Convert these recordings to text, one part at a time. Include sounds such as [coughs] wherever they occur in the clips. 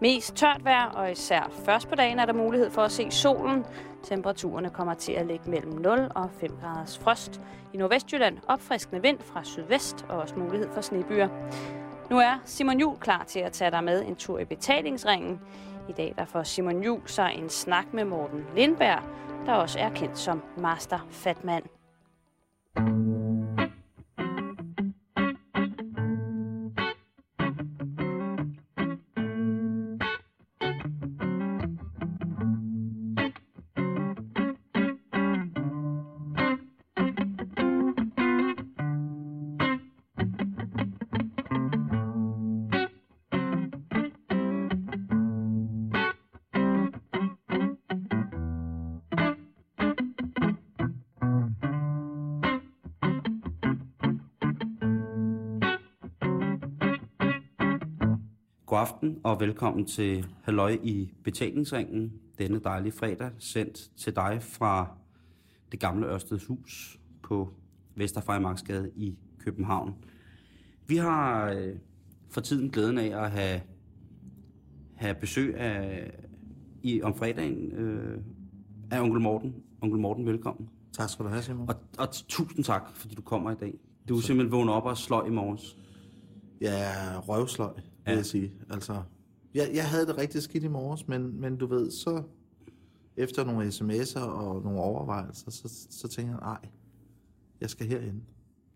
Mest tørt vejr, og især først på dagen er der mulighed for at se solen. Temperaturerne kommer til at ligge mellem 0 og 5 graders frost. I Nordvestjylland opfriskende vind fra sydvest og også mulighed for snebyer. Nu er Simon Jul klar til at tage dig med en tur i betalingsringen. I dag der får Simon Jul så en snak med Morten Lindberg, der også er kendt som Master Fatman. God aften og velkommen til Halløj i betalingsringen. Denne dejlige fredag sendt til dig fra det gamle Ørsteds hus på Vesterfejmarksgade i København. Vi har øh, for tiden glæden af at have, have besøg af, i, om fredagen øh, af onkel Morten. Onkel Morten, velkommen. Tak skal du have, Simon. Og, og tusind tak, fordi du kommer i dag. Du er simpelthen vågnet op og sløj i morges. Jeg er røvsløg, vil Ja. jeg sige. Altså, jeg, jeg havde det rigtig skidt i morges, men, men du ved, så efter nogle sms'er og nogle overvejelser, så, så tænker jeg, nej, jeg skal herhen.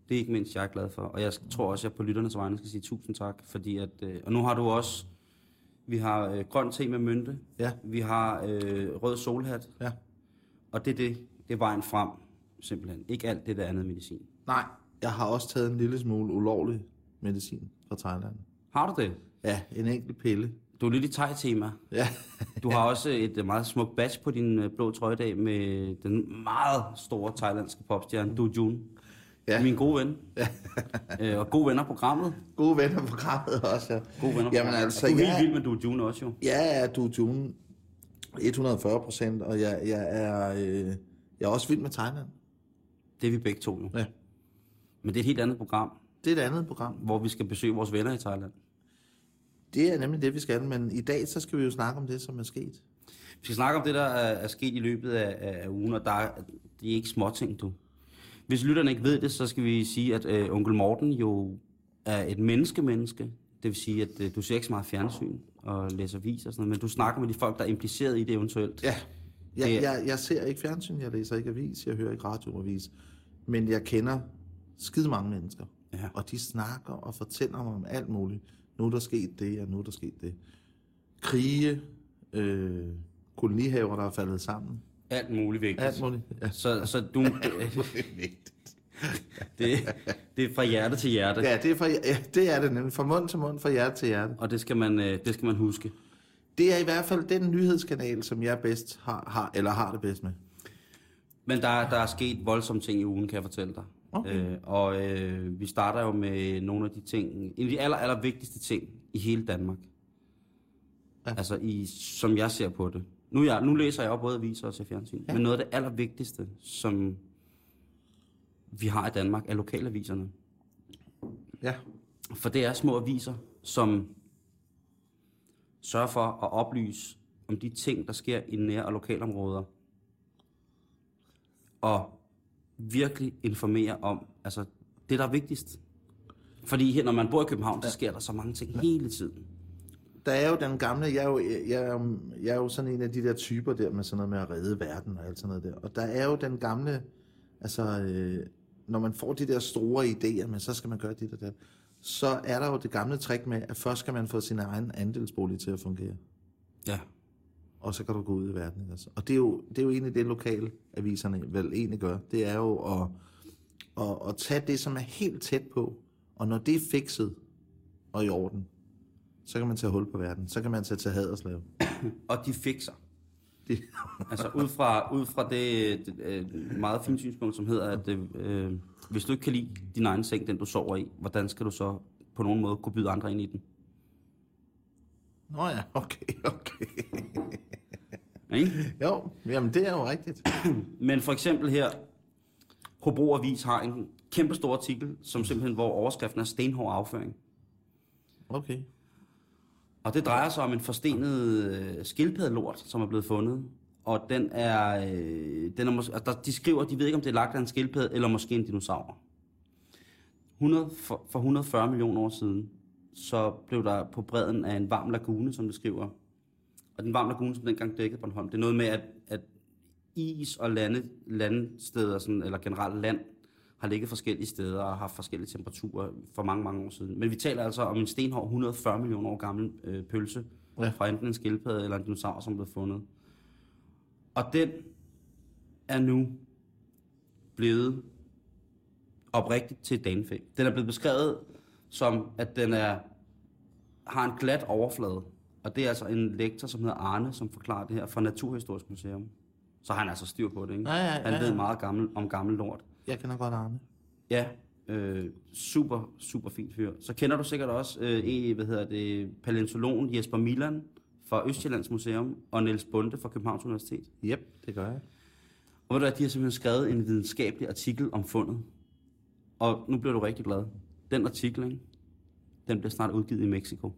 Det er ikke mindst, jeg er glad for. Og jeg tror også, at jeg på lytternes vegne skal sige tusind tak. Fordi at, øh, og nu har du også, vi har øh, grøn te med mynte. Ja. Vi har øh, rød solhat. Ja. Og det er det, det er vejen frem, simpelthen. Ikke alt det der andet medicin. Nej, jeg har også taget en lille smule ulovlig medicin fra Thailand. Har du det? Ja, en enkelt pille. Du er lidt i thai-tema. Ja, Du har også et øh, meget smukt badge på din øh, blå trøje dag med den meget store thailandske popstjerne, Du Jun. Ja. Min gode ven. [laughs] øh, og gode venner programmet. gode venner på programmet også, ja. Gode venner Jamen programmet. altså, du er jeg- helt vild med Du Jun også jo. Jeg er du June 140 procent, og jeg, jeg, er, øh, jeg er også vild med Thailand. Det er vi begge to jo. Ja. Men det er et helt andet program. Det er et andet program. hvor vi skal besøge vores venner i Thailand. Det er nemlig det, vi skal, men i dag så skal vi jo snakke om det, som er sket. Vi skal snakke om det, der er, er sket i løbet af, af ugen, og der er, det er ikke småting, du. Hvis lytterne ikke ved det, så skal vi sige, at øh, onkel Morten jo er et menneske-menneske. Det vil sige, at øh, du ser ikke så meget fjernsyn og læser aviser og sådan noget, men du snakker med de folk, der er impliceret i det eventuelt. Ja. Jeg, Det jeg, jeg ser ikke fjernsyn, jeg læser ikke avis, jeg hører ikke radioavis, men jeg kender skide mange mennesker. Ja. Og de snakker og fortæller mig om alt muligt. Nu er der sket det, og nu er der sket det. Krige, øh, kolonihaver, der er faldet sammen. Alt muligt vigtigt. Alt muligt. Ja. Så, så du, det, det er fra hjerte til hjerte, Ja, det er, fra, ja, det er det nemlig. Fra mund til mund, fra hjerte til hjerte. og det skal, man, øh, det skal man huske. Det er i hvert fald den nyhedskanal, som jeg bedst har, har eller har det bedst med. Men der, der er sket voldsomme ting i ugen, kan jeg fortælle dig. Okay. Øh, og øh, vi starter jo med nogle af de ting, en af de aller, aller vigtigste ting i hele Danmark. Ja. Altså, i, som jeg ser på det. Nu, jeg, nu læser jeg jo både aviser og ser fjernsyn. Ja. Men noget af det allervigtigste, som vi har i Danmark, er lokalaviserne. Ja. For det er små aviser, som sørger for at oplyse om de ting, der sker i nær- og lokalområder. Og virkelig informere om altså, det, der er vigtigst. Fordi her, når man bor i København, så sker der så mange ting hele tiden. Der er jo den gamle, jeg er jo, jeg, er, jo- jeg er jo sådan en af de der typer der med sådan noget med at redde verden og alt sådan noget der. Og der er jo den gamle, altså øh, når man får de der store idéer, men så skal man gøre dit og det, så er der jo det gamle trick med, at først skal man få sin egen andelsbolig til at fungere. Ja. Og så kan du gå ud i verden. Også? Og det er, jo, det er jo egentlig det, lokale aviserne vel egentlig gør. Det er jo at, at, at tage det, som er helt tæt på, og når det er fikset og i orden, så kan man tage hul på verden. Så kan man tage til Haderslev. [coughs] Og de fikser. Det, [laughs] Altså ud fra, ud fra det, det øh, meget fine synspunkt, som hedder, at øh, hvis du ikke kan lide din egen seng, den du sover i, hvordan skal du så på nogen måde kunne byde andre ind i den? Nå ja, okay, okay. [laughs] Ikke? Jo, jamen det er jo rigtigt. [clears throat] Men for eksempel her, Hobro Avis har en kæmpe stor artikel, som simpelthen, hvor overskriften er stenhård afføring. Okay. Og det drejer sig om en forstenet øh, skildpaddelort, som er blevet fundet. Og den er, øh, den er mås- altså, der, de skriver, de ved ikke, om det er lagt af en skildpadde eller måske en dinosaur. 100, for, for 140 millioner år siden, så blev der på bredden af en varm lagune, som det skriver. Og den varme lagune, som dengang dækkede Bornholm, det er noget med, at, at is og lande, landsteder, sådan, eller generelt land, har ligget forskellige steder og haft forskellige temperaturer for mange, mange år siden. Men vi taler altså om en stenhård 140 millioner år gammel øh, pølse Ja. fra enten en skildpadde eller en dinosaur, som blev fundet. Og den er nu blevet oprigtigt til danefæ. Den er blevet beskrevet som, at den er, har en glat overflade. Og det er altså en lektor, som hedder Arne, som forklarer det her fra Naturhistorisk Museum. Så han altså styr på det, ikke? Ja, ja, Han ja, ved ja. meget gammel, om gammel lort. Jeg kender godt Arne. Ja, øh, super, super fint fyr. Så kender du sikkert også øh, en, hvad hedder det, paleontologen Jesper Milan fra Østjyllands Museum og Niels Bunde fra Københavns Universitet. Yep, det gør jeg. Og ved du de har simpelthen skrevet en videnskabelig artikel om fundet. Og nu bliver du rigtig glad. Den artikel, ikke? den bliver snart udgivet i Mexico.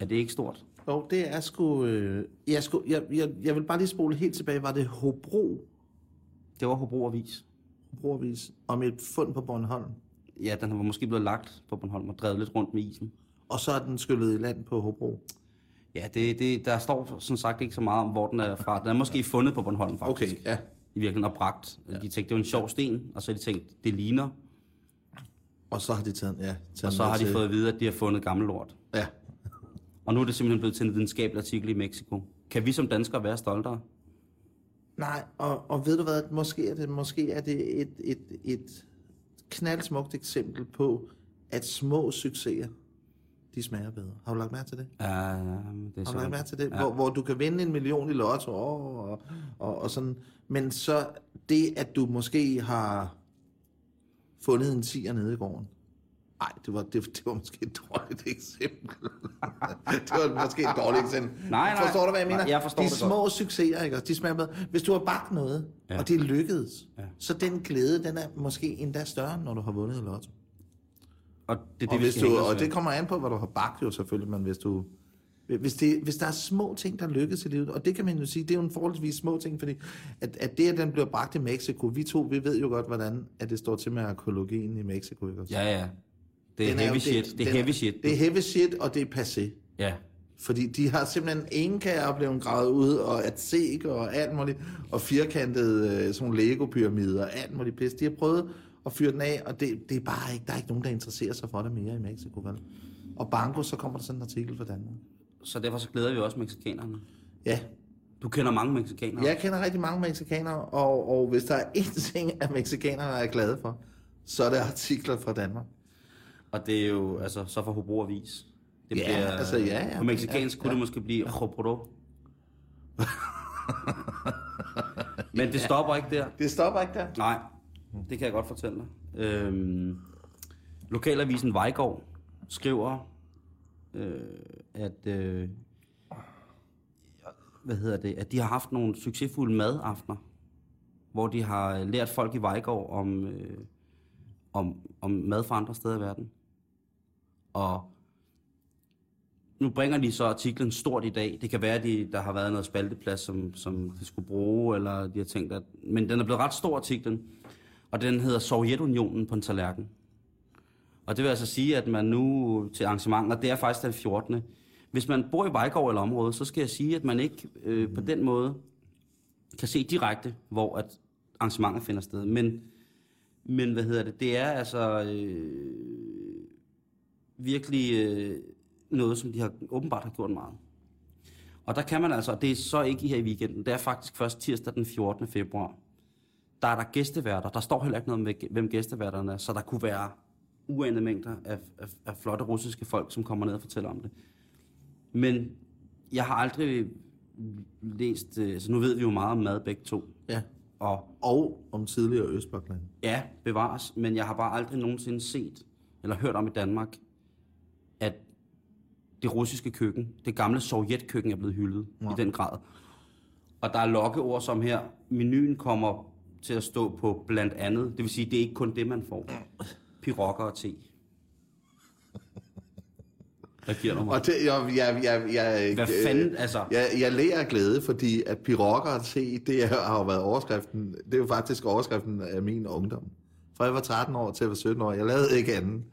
Er det ikke stort? Jo, det er sgu... Øh, jeg, sgu jeg, jeg, jeg vil bare lige spole helt tilbage. Var det Hobro, Det var Hobro Avis. Hobro Avis, om et fund på Bornholm? Ja, den var måske blevet lagt på Bornholm og drevet lidt rundt med isen. Og så er den skyllet i land på Hobro. Ja, det, det, der står som sagt ikke så meget om, hvor den er fra. Den er måske fundet på Bornholm, faktisk. Okay, ja. I virkeligheden og bragt. Ja. De tænkte, det var en sjov sten, og så har de tænkt, det ligner. Og så har de taget, ja, taget Og så har de til- fået at vide, at de har fundet gammel lort. Ja. Og nu er det simpelthen blevet til en videnskabelig artikel i Mexico. Kan vi som danskere være stoltere? Nej, og, og ved du hvad, måske er det, måske er det et, et, et knaldsmukt eksempel på, at små succeser, de smager bedre. Har du lagt mærke til det? Ja, det er Har du lagt mærke til det? Ja. Hvor, hvor du kan vinde en million i lotto, og, og, og, og sådan. Men så det, at du måske har fundet en tiger nede i gården. Nej, det var, det, det var måske et dårligt [laughs] eksempel. det var måske et dårligt eksempel. Nej, nej. Forstår du, hvad jeg mener? Nej, jeg forstår de det små godt. succeser, ikke? De smager bedre. Hvis du har bagt noget, ja. Og det lykkedes, ja. Så den glæde, den er måske endda større, når du har vundet i lotto. Og det Og, det, vi hvis du, og det kommer an på, hvad du har bagt jo selvfølgelig, men hvis du... Hvis, det, hvis der er små ting, der lykkes i livet, og det kan man jo sige, det er jo en forholdsvis små ting, fordi at, at det, at den bliver bragt i Mexico, vi to, vi ved jo godt, hvordan at det står til med arkeologien i Mexico. Ikke? Ja, ja. Det er Den heavy jo- shit. Det er den heavy shit. Det er heavy shit, og det er passé. Ja. Fordi de har simpelthen enkager blevet gravet ud, og aztek og alt muligt, og firkantede øh, sådan Lego-pyramider, og alt muligt pis. De har prøvet at fyre den af, og det, det er bare ikke, der er ikke nogen, der interesserer sig for det mere i Mexico, vel? Og banko, så kommer der sådan en artikel fra Danmark. Så derfor så glæder vi også mexikanerne. Ja, Du kender mange mexikanere. jeg kender rigtig mange mexikanere, og, og hvis der er én ting, at mexikanerne er glade for, så er det artikler fra Danmark. Og det er jo, altså, så for Hobro Avis. Det Ja, altså, ja, ja. På mexikansk Ja, kunne ja. det måske blive Hobro. Men det stopper ikke der. Det stopper ikke der. Nej, det kan jeg godt fortælle dig. Øhm, lokalavisen Vejgaard skriver, øh, at, øh, hvad hedder det, at de har haft nogle succesfulde madaftener, hvor de har lært folk i Vejgaard om, øh, om, om mad fra andre steder i verden. Og nu bringer de så artiklen stort i dag. Det kan være, at de, der har været noget spalteplads, som, som de skulle bruge, eller de har tænkt, at... Men den er blevet ret stor, artiklen. Og den hedder Sovjetunionen på en tallerken. Og det vil altså sige, at man nu til arrangementer, det er faktisk den 14. Hvis man bor i Vejgaard eller området, så skal jeg sige, at man ikke øh, på den måde kan se direkte, hvor at arrangementet finder sted. Men, men hvad hedder det? Det er altså øh, virkelig øh, noget, som de har åbenbart har gjort meget. Og der kan man altså, og det er så ikke her i weekenden, det er faktisk først tirsdag den 14. februar. Der er der gæsteværter. Der står heller ikke noget om, hvem gæsteværterne er, så der kunne være uanede mængder af, af, af flotte russiske folk, som kommer ned og fortæller om det. Men jeg har aldrig læst, øh, så nu ved vi jo meget om mad begge to. Ja. Og Og om tidligere Østblokland. ja, bevares, men jeg har bare aldrig nogensinde set eller hørt om i Danmark, at det russiske køkken, det gamle sovjetkøkken er blevet hyldet ja. i den grad. Og der er lokkeord som her, menuen kommer til at stå på blandt andet, det vil sige, det er ikke kun det, man får. Pirokker og te. Hvad giver mig? Og det, jeg, jeg, jeg, jeg, Hvad fanden, altså? Jeg, jeg lærer af glæde, fordi at pirokker at se, det har jo været overskriften, det er jo faktisk overskriften af min ungdom. Fra jeg var 13 år til jeg var 17 år, jeg lavede ikke anden.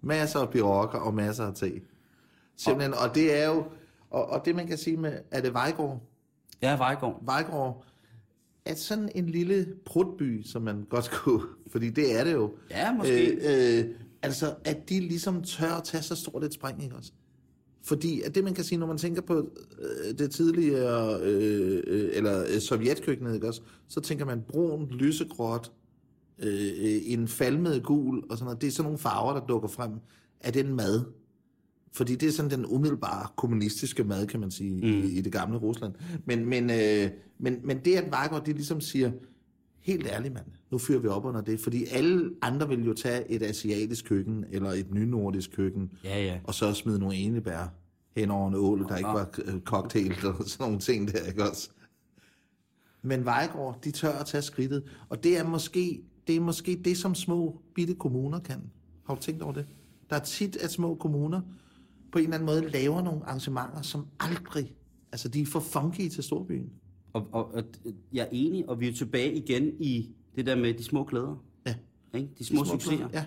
Masser af pirokker og masser af te. Simpelthen, og det er jo, og, og det man kan sige med, er det Vejgaard? Ja, Vejgaard. Vejgaard er sådan en lille prutby, som man godt kunne, [laughs] fordi det er det jo. Ja, måske. Øh, øh, altså, at de ligesom tør at tage så stort et spring, ikke også? Fordi at det, man kan sige, når man tænker på øh, det tidligere, øh, øh, eller øh, sovjetkøkkenet, ikke også? Så tænker man brun, lysegråt, øh, øh, en falmet gul, og sådan noget. Det er sådan nogle farver, der dukker frem af den mad. Fordi det er sådan den umiddelbare kommunistiske mad, kan man sige, mm. i, i det gamle Rusland. Men, men, øh, men, men det, at Weigert, de ligesom siger, helt ærligt mand, nu fyrer vi op under det, fordi alle andre vil jo tage et asiatisk køkken, eller et nynordisk køkken, Ja, ja. og så smide nogle enebær hen over en ål, der ikke var øh, cocktail, og sådan nogle ting der, ikke også? Men Vejgaard, de tør at tage skridtet, og det er måske det, er måske det som små bitte kommuner kan. Har du tænkt over det? Der er tit, at små kommuner på en eller anden måde laver nogle arrangementer, som aldrig, altså de er for funky til storbyen. Og, og, og jeg er enig, og vi er tilbage igen i det der med de små glæder. Ja. Ikke? De små, De succeser. Ja,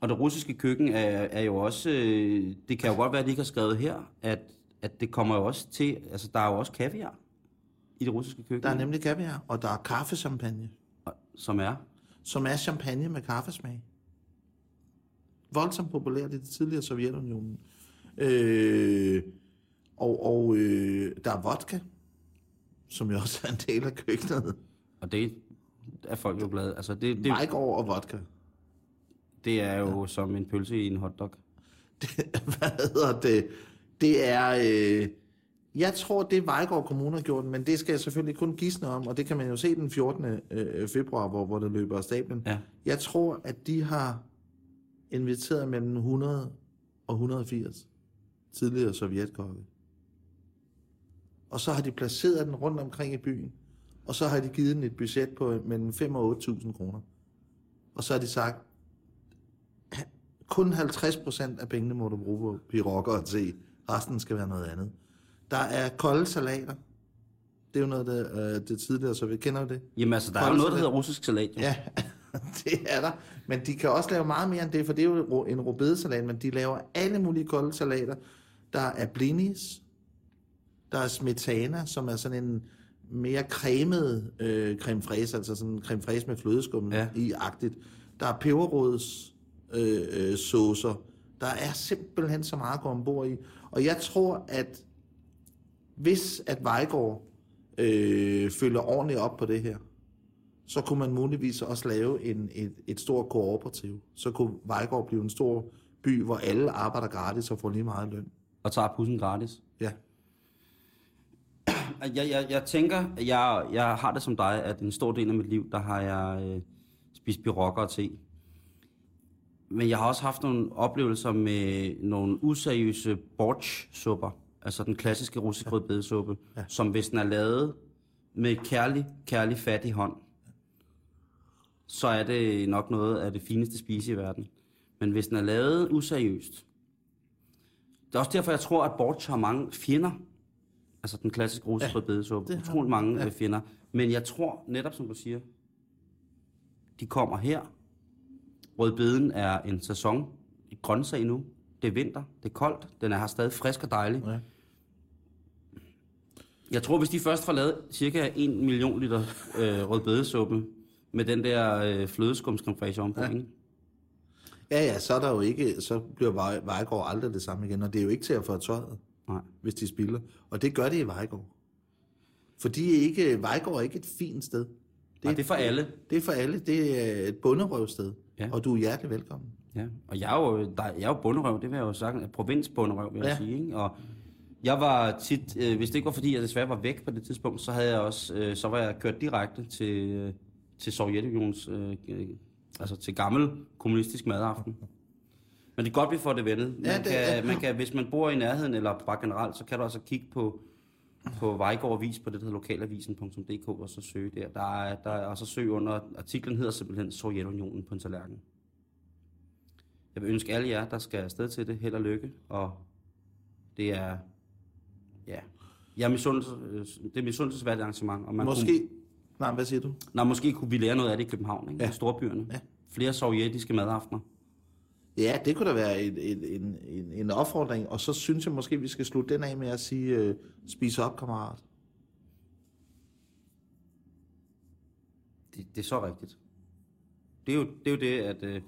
Og det russiske køkken er, er jo også... Øh, det kan jo godt være, at de ikke har skrevet her, at, at det kommer jo også til... Altså, der er jo også kaviar i det russiske køkken. der er nemlig kaviar, og der er kaffechampagne, Som er... som er champagne med kaffesmag. Voldsomt populært i det tidligere Sovjetunionen. Øh, og og øh, der er vodka, som jo også er en del af køkkenet. Og det er folk jo glade. Altså, det, det, Mike over og vodka. det er jo ja. som en pølse i en hotdog. [laughs] Hvad hedder det? Det er... Øh, jeg tror, det Vejgaard Kommune har gjort, men det skal jeg selvfølgelig kun gisne om, og det kan man jo se den 14. øh, februar, hvor, hvor det løber af stablen. Ja. Jeg tror, at de har inviteret mellem 100 og 180 tidligere sovjetkokke. Og så har de placeret den rundt omkring i byen, og så har de givet den et budget på mellem 5 og 8.000 kroner. Og så har de sagt, kun 50 procent af pengene må du bruge på pirokker og te. Resten skal være noget andet. Der er kolde salater. Det er jo noget, der, øh, det tidligere, så vi kender jo det. Jamen altså, der er jo Kolde noget, der hedder russisk salat. Jo. Ja, [laughs] det er der. Men de kan også lave meget mere end det, for det er jo en rødbedesalat, men de laver alle mulige kolde salater. Der er blinis, der er smetana, som er sådan en mere cremet øh, creme fraise, altså sådan en creme fraise med flødeskum ja. i agtigt. Der er peberrods øh, øh, saucer. Der er simpelthen så meget at gå ombord i. Og jeg tror, at hvis at Vejgaard øh, følger ordentligt op på det her, så kunne man muligvis også lave en, et, et stort kooperativ. Så kunne Vejgaard blive en stor by, hvor alle arbejder gratis og får lige meget løn. Og tager pussen gratis. Ja. [clears throat] Jeg, jeg, jeg tænker, jeg, jeg har det som dig, at en stor del af mit liv, der har jeg øh, spist birokker og te. Men jeg har også haft nogle oplevelser med nogle useriøse borch-supper. Altså den klassiske russisk rødbedesuppe, ja. som hvis den er lavet med kærlig, kærlig fattig hånd, så er det nok noget af det fineste spise i verden. Men hvis den er lavet useriøst, det er også derfor, jeg tror, at borch har mange fjender. Altså den klassiske russiske ja, rødbedesuppe. Utrolig mange ja. ja. fjender. Men jeg tror, netop som du siger, de kommer her. Rødbeden er en sæson. Et grøntsag nu. Det er vinter. Det er koldt. Den er her stadig frisk og dejlig. Ja. Jeg tror, hvis de først får lavet cirka 1 million liter øh, rødbedesuppe med den der øh, flødeskumskremfrage ovenpå, Ja. ja. ikke? Ja, ja, så er der jo ikke, så bliver Vej- Vejgaard aldrig det samme igen, og det er jo ikke til at få tøjet, Nej. hvis de spilder. Og det gør det i Vejgaard. For de er ikke, Vejgaard er ikke et fint sted. Det Nej, det er for alle. Det er for alle. Det er et bunderøvsted. Ja. Og du er hjertelig velkommen. Ja, og jeg er jo, der, jeg er jo bunderøv, det vil jeg jo sige, provinsbunderøv, vil jeg Ja. sige. Ikke? Og jeg var tit, øh, hvis det ikke var fordi, jeg desværre var væk på det tidspunkt, så havde jeg også, øh, så var jeg kørt direkte til, øh, til Sovjetunionens, øh, øh, altså til gammel kommunistisk madaften. Men det er godt, vi får det vendet. Man, Ja, det- kan, man kan, hvis man bor i nærheden, eller bare generelt, så kan du altså kigge på, på Vejgaard Avis på det, der hedder lokalavisen.dk, og så søge der. Der er, der er, og så søg under, artiklen hedder simpelthen Sovjetunionen på en tallerken. Jeg vil ønske alle jer, der skal afsted til det, held og lykke. Og det er, ja, jeg er misundelses- det er misundelsesværdigt arrangement. Og man Måske... Kunne, Nej, hvad siger du? nej, måske kunne vi lære noget af det i København, ikke? Ja. I storbyerne. Ja. Flere sovjetiske madaftener. Ja, det kunne da være et, en, en, en opfordring. Og så synes jeg måske, vi skal slutte den af med at sige, øh, spise op, kammerat. Det, det er så rigtigt. Det er jo det, er jo det at... Øh,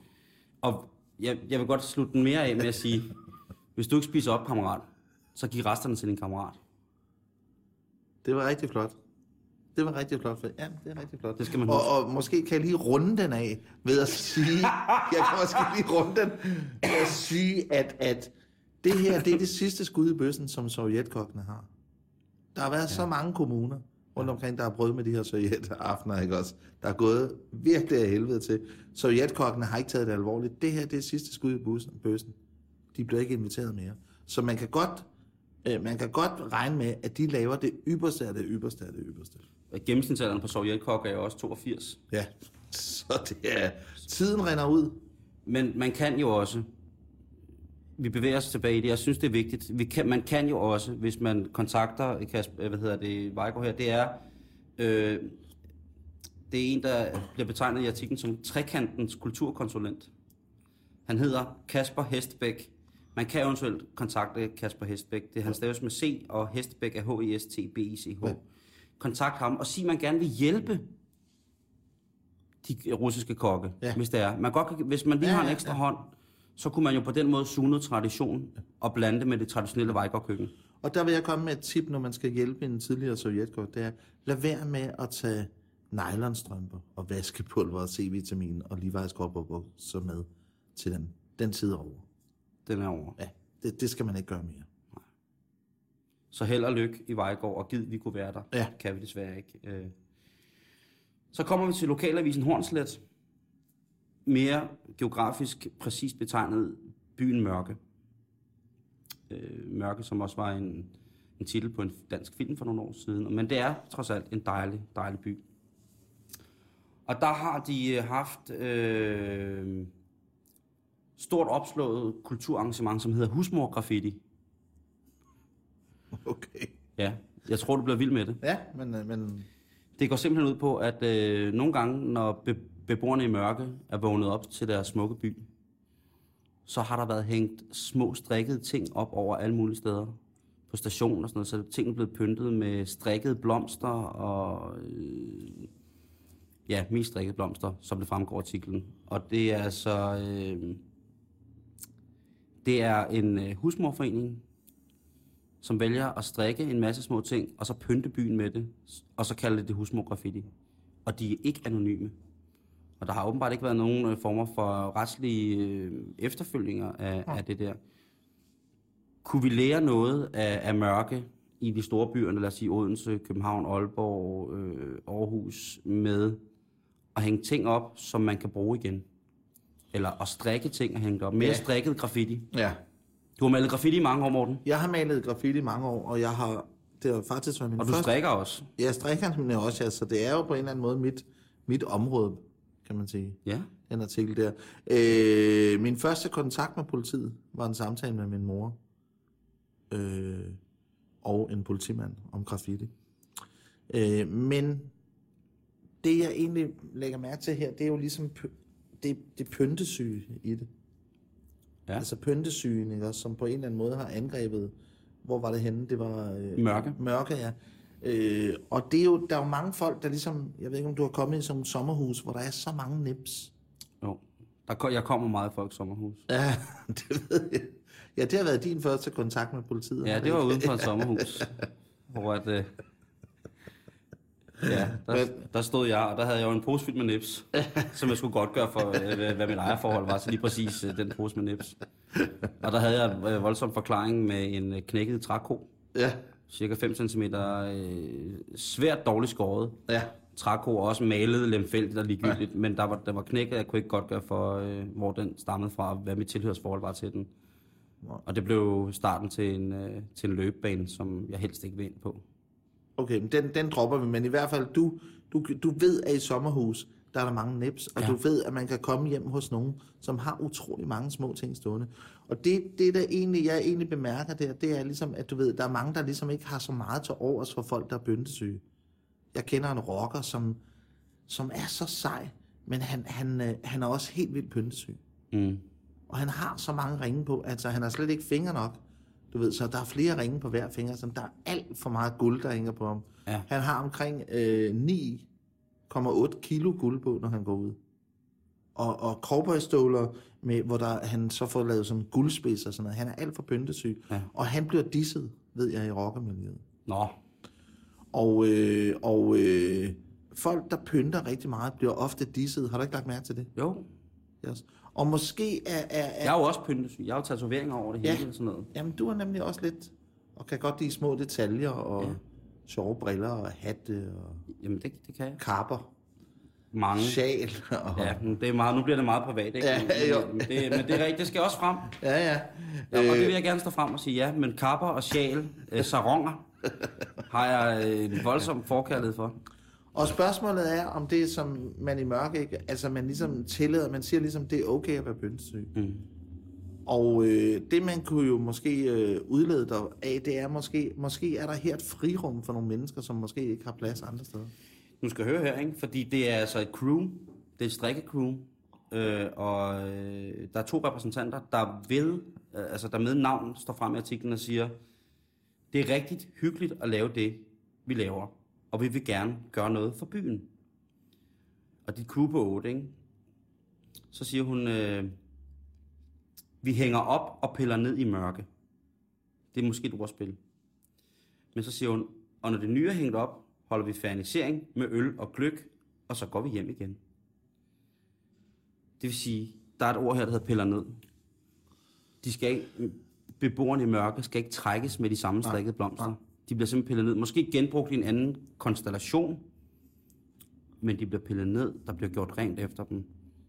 og jeg, jeg vil godt slutte den mere af med at sige, [laughs] hvis du ikke spiser op, kammerat, så giv resterne til din kammerat. Det var rigtig flot. Det var rigtig flot. Ja, det er rigtig flot. Det skal man og, og måske kan jeg lige runde den af ved at sige, [laughs] jeg kan måske lige runde den ved at sige, at, at det her, det er det sidste skud i bøssen, som sovjetkokkene har. Der har været ja. så mange kommuner rundt omkring, der har prøvet med de her sovjetaftener, ikke også? Der er gået virkelig af helvede til. Sovjetkokkene har ikke taget det alvorligt. Det her, det er sidste skud i bussen, bøssen. De bliver ikke inviteret mere. Så man kan godt, øh, man kan godt regne med, at de laver det ypperste af det ypperste af det ypperste. Gennemsnitsalderen på sovjetkok er jo også 82. Ja, [laughs] så det er... Tiden render ud. Men man kan jo også, vi bevæger os tilbage i det, jeg synes det er vigtigt, vi kan, man kan jo også, hvis man kontakter Kasper, hvad hedder det, Vejgaard her, det er, øh, det er en, der bliver betegnet i artiklen som trekantens kulturkonsulent. Han hedder Kasper Hestbæk. Man kan eventuelt kontakte Kasper Hestbæk. Det han staves med C, og Hestbæk er H-E-S-T-B-I-C-H. Ja. Kontakt ham og sig, at man gerne vil hjælpe de russiske kokke, Ja. hvis det er. Man godt kan, hvis man lige Ja, har en ekstra ja. hånd, så kunne man jo på den måde suge noget tradition og blande det med det traditionelle Vejgaard-køkken. Og der vil jeg komme med et tip, når man skal hjælpe en tidligere sovjetkok. Det er, lad være med at tage nylonstrømper og vaskepulver og C-vitamin og Levi's så med til den, den tid over. Den er over. Ja, det, det skal man ikke gøre mere. Så held og lykke i Vejgaard, og gid vi kunne være der. Ja. Kan vi desværre ikke. Øh. Så kommer vi til lokalavisen Hornslet. Mere geografisk præcist betegnet byen Mørke. Øh, Mørke, som også var en, en titel på en dansk film for nogle år siden. Men det er trods alt en dejlig, dejlig by. Og der har de øh, haft øh, stort opslået kulturarrangement, som hedder Husmor Graffiti. Okay. Ja, jeg tror, du bliver vild med det. Ja, men, øh, men Det går simpelthen ud på, at øh, nogle gange, når be- beboerne i mørke er vågnet op til deres smukke by, så har der været hængt små strikkede ting op over alle mulige steder. På stationen og sådan noget, så er tingene blevet pyntet med strikkede blomster og... Øh, ja, mest strikkede blomster, som det fremgår af artiklen. Og det er altså... Øh, det er en øh, husmorforening, som vælger at strikke en masse små ting, og så pynte byen med det, og så kalde det husmor-graffiti. Og de er ikke anonyme. Og der har åbenbart ikke været nogen øh, former for retslige øh, efterfølginger af, ja. af det der. Kunne vi lære noget af, af mørke i de store byer, lad os sige Odense, København, Aalborg, øh, Aarhus, med at hænge ting op, som man kan bruge igen? Eller at strikke ting og hænge op. Mere Ja. strikket graffiti. ja, Du har malet graffiti i mange år, Morten. jeg har malet graffiti i mange år, og jeg har... Det har faktisk været min Og du første... strikker også. Jeg strikker nemlig også, ja, så det er jo på en eller anden måde mit, mit område, kan man sige. Ja. den artikel der. Øh, min første kontakt med politiet var en samtale med min mor øh, og en politimand om graffiti. Øh, men det, jeg egentlig lægger mærke til her, det er jo ligesom det, det pyntesyge i det. Ja. Altså pyntesygen, ikke, også, som på en eller anden måde har angrebet, hvor var det henne? Det var... Øh, Mørke. Mørke, ja. Øh, og det er jo, der er jo mange folk, der ligesom, jeg ved ikke, om du har kommet i sådan et sommerhus, hvor der er så mange nips. Jo. Der, jeg kommer meget i folks sommerhus. Ja, [laughs] det ved jeg. Ja, det har været din første kontakt med politiet. Ja, det var uden for et sommerhus. [laughs] hvor at, øh, ja, [laughs] der, Men- der stod jeg, og der havde jeg jo en pose fyldt med nips, [laughs] som jeg skulle godt gøre for, øh, hvad- mit ejerforhold var, så lige præcis øh, den pose med nips. Og der havde jeg en øh, voldsom forklaring med en knækket træko, Ja, cirka 5 cm, øh, svært dårligt skåret. ja. Træko og også malet lemfældigt og ligegyldigt, ja. men der var, der var knækket, jeg kunne ikke godt gøre for, øh, hvor den stammede fra, hvad mit tilhørsforhold var til den. Og det blev starten til en, øh, til en løbebane, som jeg helst ikke vil ind på. Okay, men den, den dropper vi, men i hvert fald, du, du, du ved, at i sommerhus, der er der mange nips, og Ja. du ved, at man kan komme hjem hos nogen, som har utrolig mange små ting stående. Og det, det der egentlig, jeg egentlig bemærker der, det er ligesom, at du ved, der er mange, der ligesom ikke har så meget til overs for folk, der er byndesyge. Jeg kender en rocker, som, som er så sej, men han, han, øh, han er også helt vildt pyntesyg. Mm. Og han har så mange ringe på, altså han har slet ikke fingre nok. Du ved, så der er flere ringe på hver finger, så der er alt for meget guld, der hænger på ham. Ja. Han har omkring øh, 9,8 kilo guld på, når han går ud. Og, og cowboystøvler, med, hvor der, han så får lavet sådan guldspids og sådan noget. Han er alt for pyntesyg. Ja. Og han bliver disset, ved jeg, i rockermiljøet. Nå, Og, øh, og øh, folk, der pynter rigtig meget, bliver ofte disset. Har du ikke lagt mærke til det? jo. Yes. Og måske er... er, er Jeg er jo også pyntesyg. Jeg har jo tatoveringer over det hele Ja. og sådan noget. Jamen, du er nemlig også lidt... Og kan godt lide små detaljer og ja. sjove briller og hatte og Jamen, det, det kan jeg. kapper. Mange. Sjal. Og... Ja, det er meget, nu bliver det meget privat, ikke? Ja, jo. Men det, men det er rigtigt, det skal også frem. ja. ja. Ja, og det vil Øh, jeg gerne stå frem og sige, ja, men kapper og sjal, øh, saronger, har jeg øh, en voldsom forkærlighed for. Og spørgsmålet er, om det, som man i mørke ikke... Altså, man ligesom tillader... Man siger ligesom, det er okay at være pyntesyg. Mm. Og øh, det, man kunne jo måske øh, udlede der af, det er måske... Måske er der her et frirum for nogle mennesker, som måske ikke har plads andre steder. Nu skal høre her, ikke? Fordi det er altså et crew, det er et strikkecrew, øh, og øh, der er to repræsentanter, der vil, øh, altså der med navn står frem i artiklen og siger, det er rigtigt hyggeligt at lave det, vi laver, og vi vil gerne gøre noget for byen. Og dit crew på 8, ikke? Så siger hun, øh, vi hænger op og piller ned i mørke. Det er måske et ordspil. Men så siger hun, og når det nye er hængt op, holder vi fernisering med øl og gløk, og så går vi hjem igen. Det vil sige, der er et ord her, der hedder piller ned. De skal ikke, beboerne i mørke skal ikke trækkes med de samme strikkede blomster. De bliver simpelthen pillet ned. Måske genbrugt i en anden konstellation, men de bliver pillet ned. Der bliver gjort rent efter dem.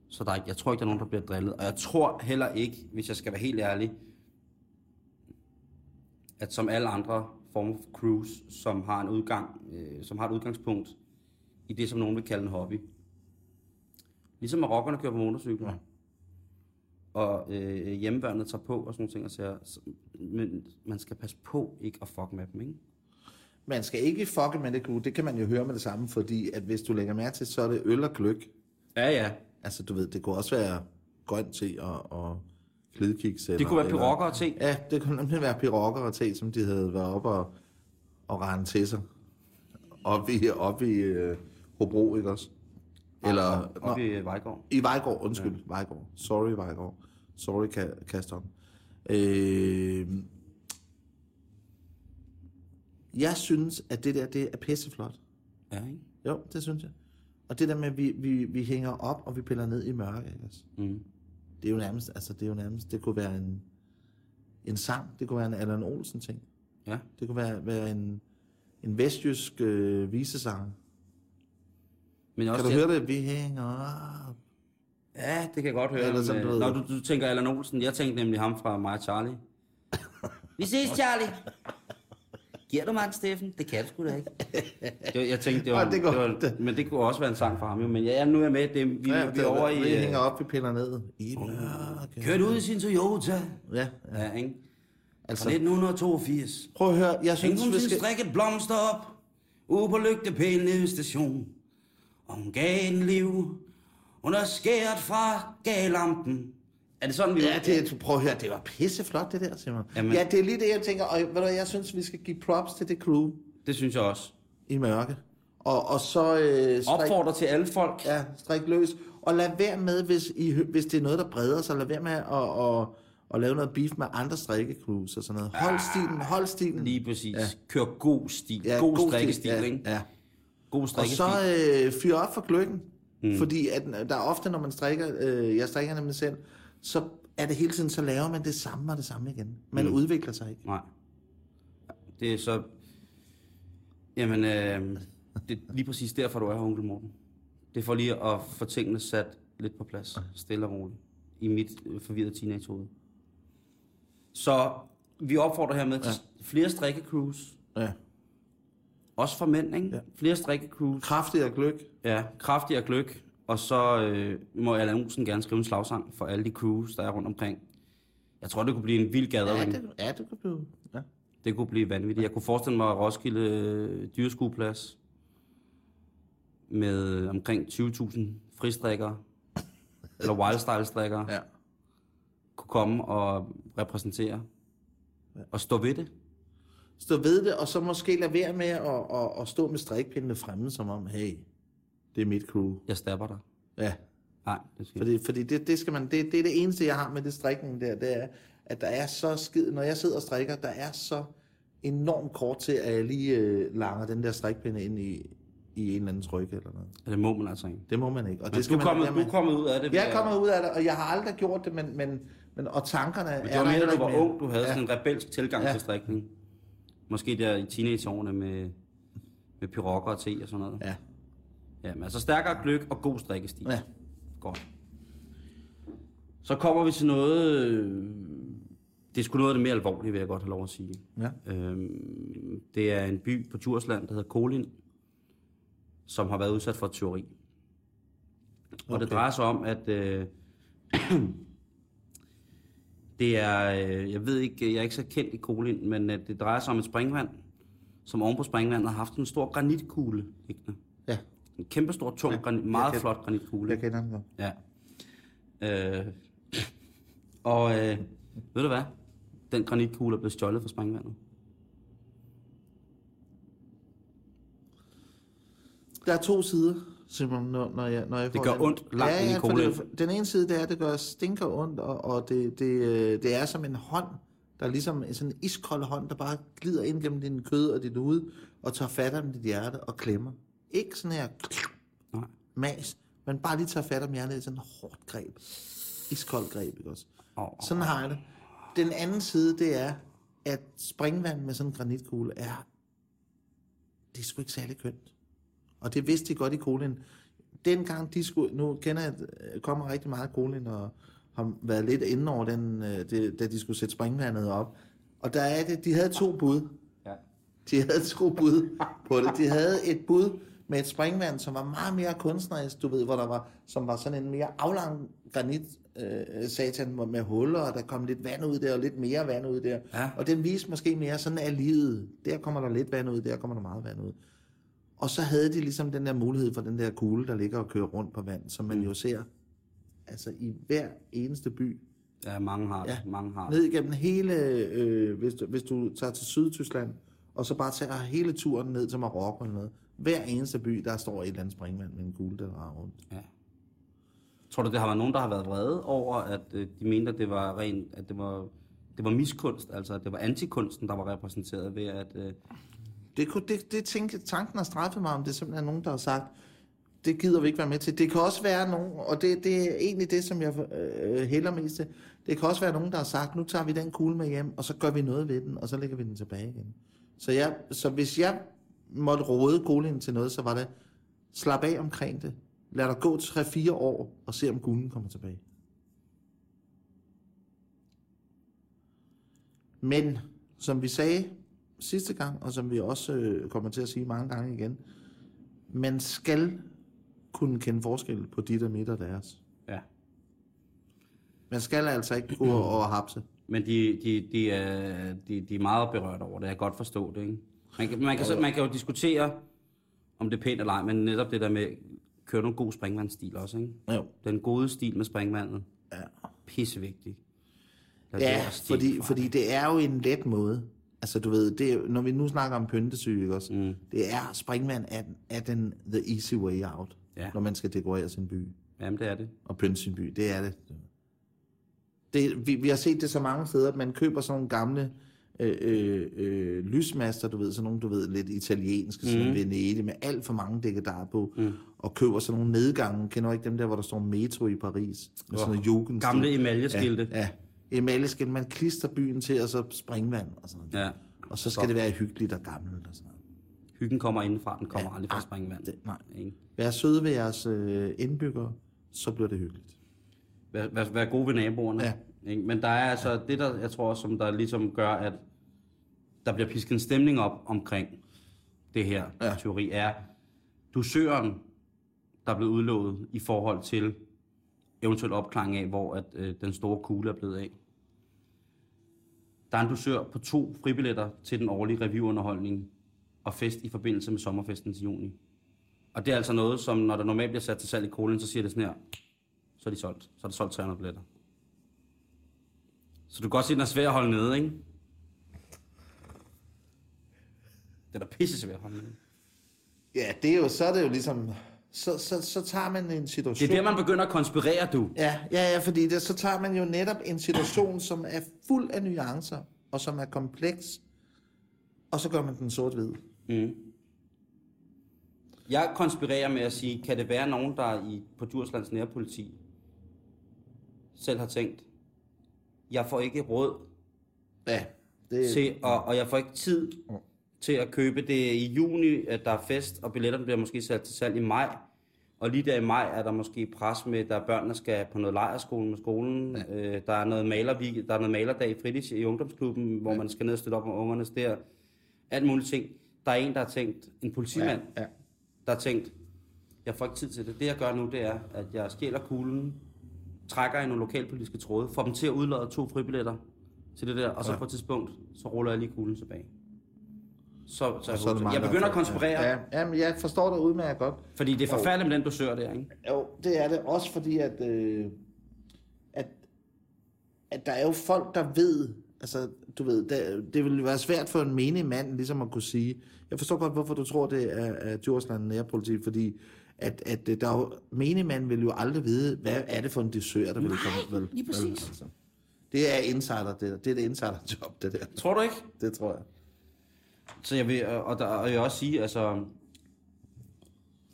Så der er, jeg tror ikke, der er nogen, der bliver drillet. Og jeg tror heller ikke, hvis jeg skal være helt ærlig, at som alle andre former for cruise, som har, en udgang, øh, som har et udgangspunkt i det, som nogen vil kalde en hobby. Ligesom at rockerne kører på motorcykler. Ja. Og øh, hjemmeværnet tager på og sådan nogle ting. Og siger, men man skal passe på ikke at fuck med dem, ikke? Man skal ikke fucke med det crew, det kan man jo høre med det samme, fordi at hvis du lægger mærke til, så er det øl og gløk. Ja, ja. Altså, du ved, det kunne også være grønt te og, og flidkiks. Det kunne være pirokker og te. Ja, det kunne nemlig være pirokker og te, som de havde været oppe og, og rende til sig. Op i, op i uh, Hobro, ikke også? Eller, Op nå, i Vejgaard. i Vejgaard, undskyld, ja. Vejgaard. Sorry, Vejgaard. Sorry, Ka- Kaston. Øh, jeg synes, at det der, det er pisseflot. Ja, ikke? Jo, det synes jeg. Og det der med, at vi, vi, vi hænger op, og vi piller ned i mørke, ikke også? Mm. Det er jo nærmest, altså det er jo nærmest, det kunne være en, en sang, det kunne være en Allan Olsen ting. Ja. Det kunne være, være en, en vestjysk øh, visesang. Men Kan også du det- høre det? Vi hænger op. Ja, det kan jeg godt høre. Eller sådan, men, du Når du, du tænker Allan Olsen, jeg tænkte nemlig ham fra mig Charlie. Vi ses, Charlie. Giver du mig en, Steffen? Det kan du sgu da ikke. Det, jeg tænkte, det var, det går- det var, men det kunne også være en sang for ham jo. Men ja, nu er jeg med. Det, vi, Ja, vi det er over i... Vi øh, hænger op, vi piller ned. I mørke. Kørt ud i sin Toyota. Ja, Ja, ikke? Fra altså, 1982. prøv at høre, jeg synes, hun vi skal... strikket blomster op. Ude på lygtepælen nede ved station. Og hun gav en liv. Hun er skæret fra galampen. Er det sådan, vi... Ja, det, prøv at høre, det var pisseflot, det der, Simon. Jamen- Ja, det er lige det, jeg tænker, og ved du, jeg synes, vi skal give props til det crew det synes jeg også. i mørke. Og, og så... Øh, strik, Opfordrer til alle folk. ja, strik løs. Og lad være med, hvis, I, hvis det er noget, der breder sig, lad være med at, at, at lave noget beef med andre strikkecrews og sådan noget. Hold stilen, hold stilen. Lige præcis. Ja. Kør god stil. Ja, god, god stil. strikkestil, ja, ikke? Ja. God Og strikkestil. så øh, fyr op for gløkken. Mm. Fordi at, der er ofte, når man strikker, øh, jeg strikker nemlig selv, så er det hele tiden, så laver man det samme og det samme igen. Man mm. udvikler sig ikke. Nej. Det er så... Jamen, øh, det er lige præcis derfor, du er her, onkel Morten. Det er for lige at få tingene sat lidt på plads. Stille og roligt. I mit øh, forvirrede teenagehoved. Så vi opfordrer hermed til flere strikkecruise. Ja. Også for mænd, ikke? Ja. Flere strikkecruise. Kraftig og gløk. Ja, kraftig og gløk. Og så øh, må Allan Olsen gerne skrive en slagsang for alle de crews, der er rundt omkring. Jeg tror, det kunne blive en vild Ja, gathering. det, ja, det kan blive... Ja. Det kunne blive vanvittigt. Jeg kunne forestille mig Roskilde øh, dyreskueplads med omkring 20.000 fristrikkere, [laughs] eller wildstyle-strikkere, ja. kunne komme og repræsentere og stå ved det. Stå ved det, og så måske lade være med at, at, at stå med strikpindene fremme, som om, hey, det er mit crew. Jeg stapper dig. Ja, Nej, det skal fordi, fordi det, det, skal man, det, det er det eneste, jeg har med det strikning der, det er, at der er så skid, når jeg sidder og strikker, der er så enormt kort til, at jeg lige øh, langer den der strikpinde ind i, i en eller anden tryk eller noget. Ja, det må man altså ikke. Det må man ikke. Og Men det skal du, er kommet, man du er kommet ud af det. Jeg er kommet ud af det, og jeg har aldrig gjort det, men, men, men og tankerne Men det er var der mere, du var ung, du havde ja. sådan en rebelsk tilgang Ja. til strikning. Måske der i teenageårene med, med pyrokker og te og sådan noget. Ja. Ja, men altså stærkere gløk og god strikkestil. Ja. Godt. Så kommer vi til noget... øh, Det er sgu noget af det mere alvorlige, vil jeg godt have lov at sige. Ja. Øhm, det er en by på Djursland, der hedder Kolin, som har været udsat for et teori. Og okay. det Okay. drejer sig om, at øh, [clears throat] det er, øh, jeg ved ikke, jeg er ikke så kendt i Kolin, men øh, det drejer sig om et springvand, som oven på springvandet har haft en stor granitkugle liggende. ja, En kæmpe stor, tung, Ja, granit, meget kan- flot granitkugle. jeg kender den godt. Ja. Øh, og øh, ved du hvad? Den granitkugle er blevet stjålet fra springvandet. Der er to sider, Simon, når, når jeg, når jeg Det får gør den. ondt langt ja, ind i ja, koglen. det, Den ene side, det er, det gør stinker ondt, og, og det, det, øh, det er som en hånd, der er ligesom sådan en iskold hånd, der bare glider ind gennem din kød og dit hud, og tager fat om dit hjerte og klemmer. Ikke sådan her Nej. mas, men bare lige tager fat om hjertet i sådan et hårdt greb. Iskoldt greb, ikke også? Oh, Sådan har jeg det. Den anden side, det er, at springvand med sådan en granitkugle er, det er sgu ikke særlig kønt. Og det vidste de godt i Kolin. Dengang de skulle, nu kender jeg, kommer rigtig meget Kolin, og har været lidt inde over den, øh, det, da de skulle sætte springvandet op. Og der er det, de havde to bud. Ja. De havde to bud på det. De havde et bud med et springvand, som var meget mere kunstnerisk, du ved, hvor der var, som var sådan en mere aflang granit øh, satan med- med huller, og der kom lidt vand ud der, og lidt mere vand ud der. Ja. Og den viste måske mere, sådan er livet. Der kommer der lidt vand ud, der kommer der meget vand ud. Og så havde de ligesom den der mulighed for den der kugle, der ligger og kører rundt på vand, som man Mm. jo ser altså i hver eneste by. Ja, mange har det. Ja. Mange har det. Ned igennem hele, øh, hvis, du, hvis du tager til Sydtyskland, og så bare tager hele turen ned til Marokko eller noget. Hver eneste by, der står et eller andet springvand med en kugle, der drejer rundt. Ja. Tror du, det har været nogen, der har været vrede over, at øh, de mente, at det var rent, at det var, det var miskunst, altså at det var antikunsten, der var repræsenteret ved, at... Øh, det, kunne, det, det tænke, tanken har straffet mig om, det er nogen, der har sagt, det gider vi ikke være med til. Det kan også være nogen, og det, det er egentlig det, som jeg øh, hælder mest til. Det kan også være nogen, der har sagt, nu tager vi den kugle med hjem, og så gør vi noget ved den, og så lægger vi den tilbage igen. Så, jeg, så hvis jeg måtte råde kuglen til noget, så var det, slap af omkring det. Lad dig gå 3-4 år, og se om kuglen kommer tilbage. Men, som vi sagde sidste gang, og som vi også øh, kommer til at sige mange gange igen, man skal kunne kende forskel på dit og mit og deres. ja. Man skal altså ikke gå og hapse. Men de, de, de, er, de, de er meget berørt over det. Jeg kan godt forstå det, ikke? Man kan, man kan, så, man kan jo diskutere, om det er pænt eller ej, men netop det der med, køre nogle god springvandsstil også, ikke? Jo. Den gode stil med springvandet. Ja. Pissevigtig. Ja, fordi, for fordi det er jo en let måde. Altså du ved, det når vi nu snakker om pyntesyge, også? Mm. Det er, springvand er, er den the easy way out, Ja. når man skal dekorere sin by. Jamen, det er det. og pynte sin by. Det er det. det vi, vi har set det så mange steder, at man køber sådan nogle gamle øh, øh, øh, lysmaster, du ved, sådan nogle, du ved, lidt italienske, mm. sådan. Venedig, med alt for mange dækkedar på, Mm. og køber sådan nogle nedgange. Kender du ikke dem der, hvor der står metro i Paris? Med sådan noget jugendstil. Gamle emaljeskilte. Ja, ja. Emaljeskilte. Man klister byen til, og så springvand og sådan noget. Ja. Og så skal det være hyggeligt og gammelt og sådan noget. Hyggen kommer indenfra, den kommer Ja. aldrig fra springvand. Det, nej. Ikke? Vær søde ved jeres øh, indbyggere, så bliver det hyggeligt. Vær, vær, vær gode ved naboerne. Ja. Ikke? Men der er altså det, der jeg tror, som der ligesom gør, at der bliver pisket en stemning op omkring det her Ja. ja. teori, er dusøren, der er blevet udlovet i forhold til eventuel opklaring af, hvor at, øh, den store kugle er blevet af. Der er en dusør på to fribilletter til den årlige revyunderholdning og fest i forbindelse med sommerfesten til juni. Og det er altså noget, som når der normalt bliver sat til salg i kolen, så siger det sådan her, så er de solgt. Så er der solgt 300 billetter. Så du kan godt se, at den er svær at holde nede, ikke? Den er pisse svær at holde nede. Ja, det er jo, så er det jo ligesom... Så, så, så tager man en situation... Det er der, man begynder at konspirere, du. Ja, ja, ja, fordi det, så tager man jo netop en situation, som er fuld af nuancer, og som er kompleks, og så gør man den sort-hvid. Mm. Jeg konspirerer med at sige, kan det være nogen, der i, på Djurslands nærpoliti selv har tænkt, jeg får ikke råd Ja, det til, og, og jeg får ikke tid til at købe det i juni, at der er fest, og billetterne bliver måske sat til salg i maj. Og lige der i maj er der måske pres med, der børnene skal på noget lejerskole med skolen. Ja. Øh, der, er noget maler, der er noget malerdag i fritids i ungdomsklubben, hvor ja. man skal ned og støtte op med ungernes der. Alt muligt ting. Der er en, der har tænkt, en politimand, Ja, ja. der har tænkt, jeg får ikke tid til det. Det jeg gør nu, det er, at jeg stjæler kuglen, trækker i nogle lokalpolitiske tråde, får dem til at udlade to fribilletter til det der, og så Ja. på et tidspunkt, så ruller jeg lige kuglen tilbage. Så, så, Så er jeg, det begynder at konspirere, Ja, ja, men jeg forstår dig udmærket godt. fordi det er forfærdeligt med den dosør der, ikke? Jo, det er det. Også fordi, at, øh, at, at der er jo folk, der ved, altså, du ved, det, det vil være svært for en menig mand ligesom at kunne sige, jeg forstår godt, hvorfor du tror, det er, er Djursland nærpoliti, fordi at, at øh, der er jo, menig mand vil jo aldrig vide, hvad er det for en dessert, der vil komme. Vel, lige præcis. Vel, altså. Det er insider, det der. Det er det insider-job, det der. Tror du ikke? Det tror jeg. Så jeg vil, og, der, og jeg vil også sige, altså,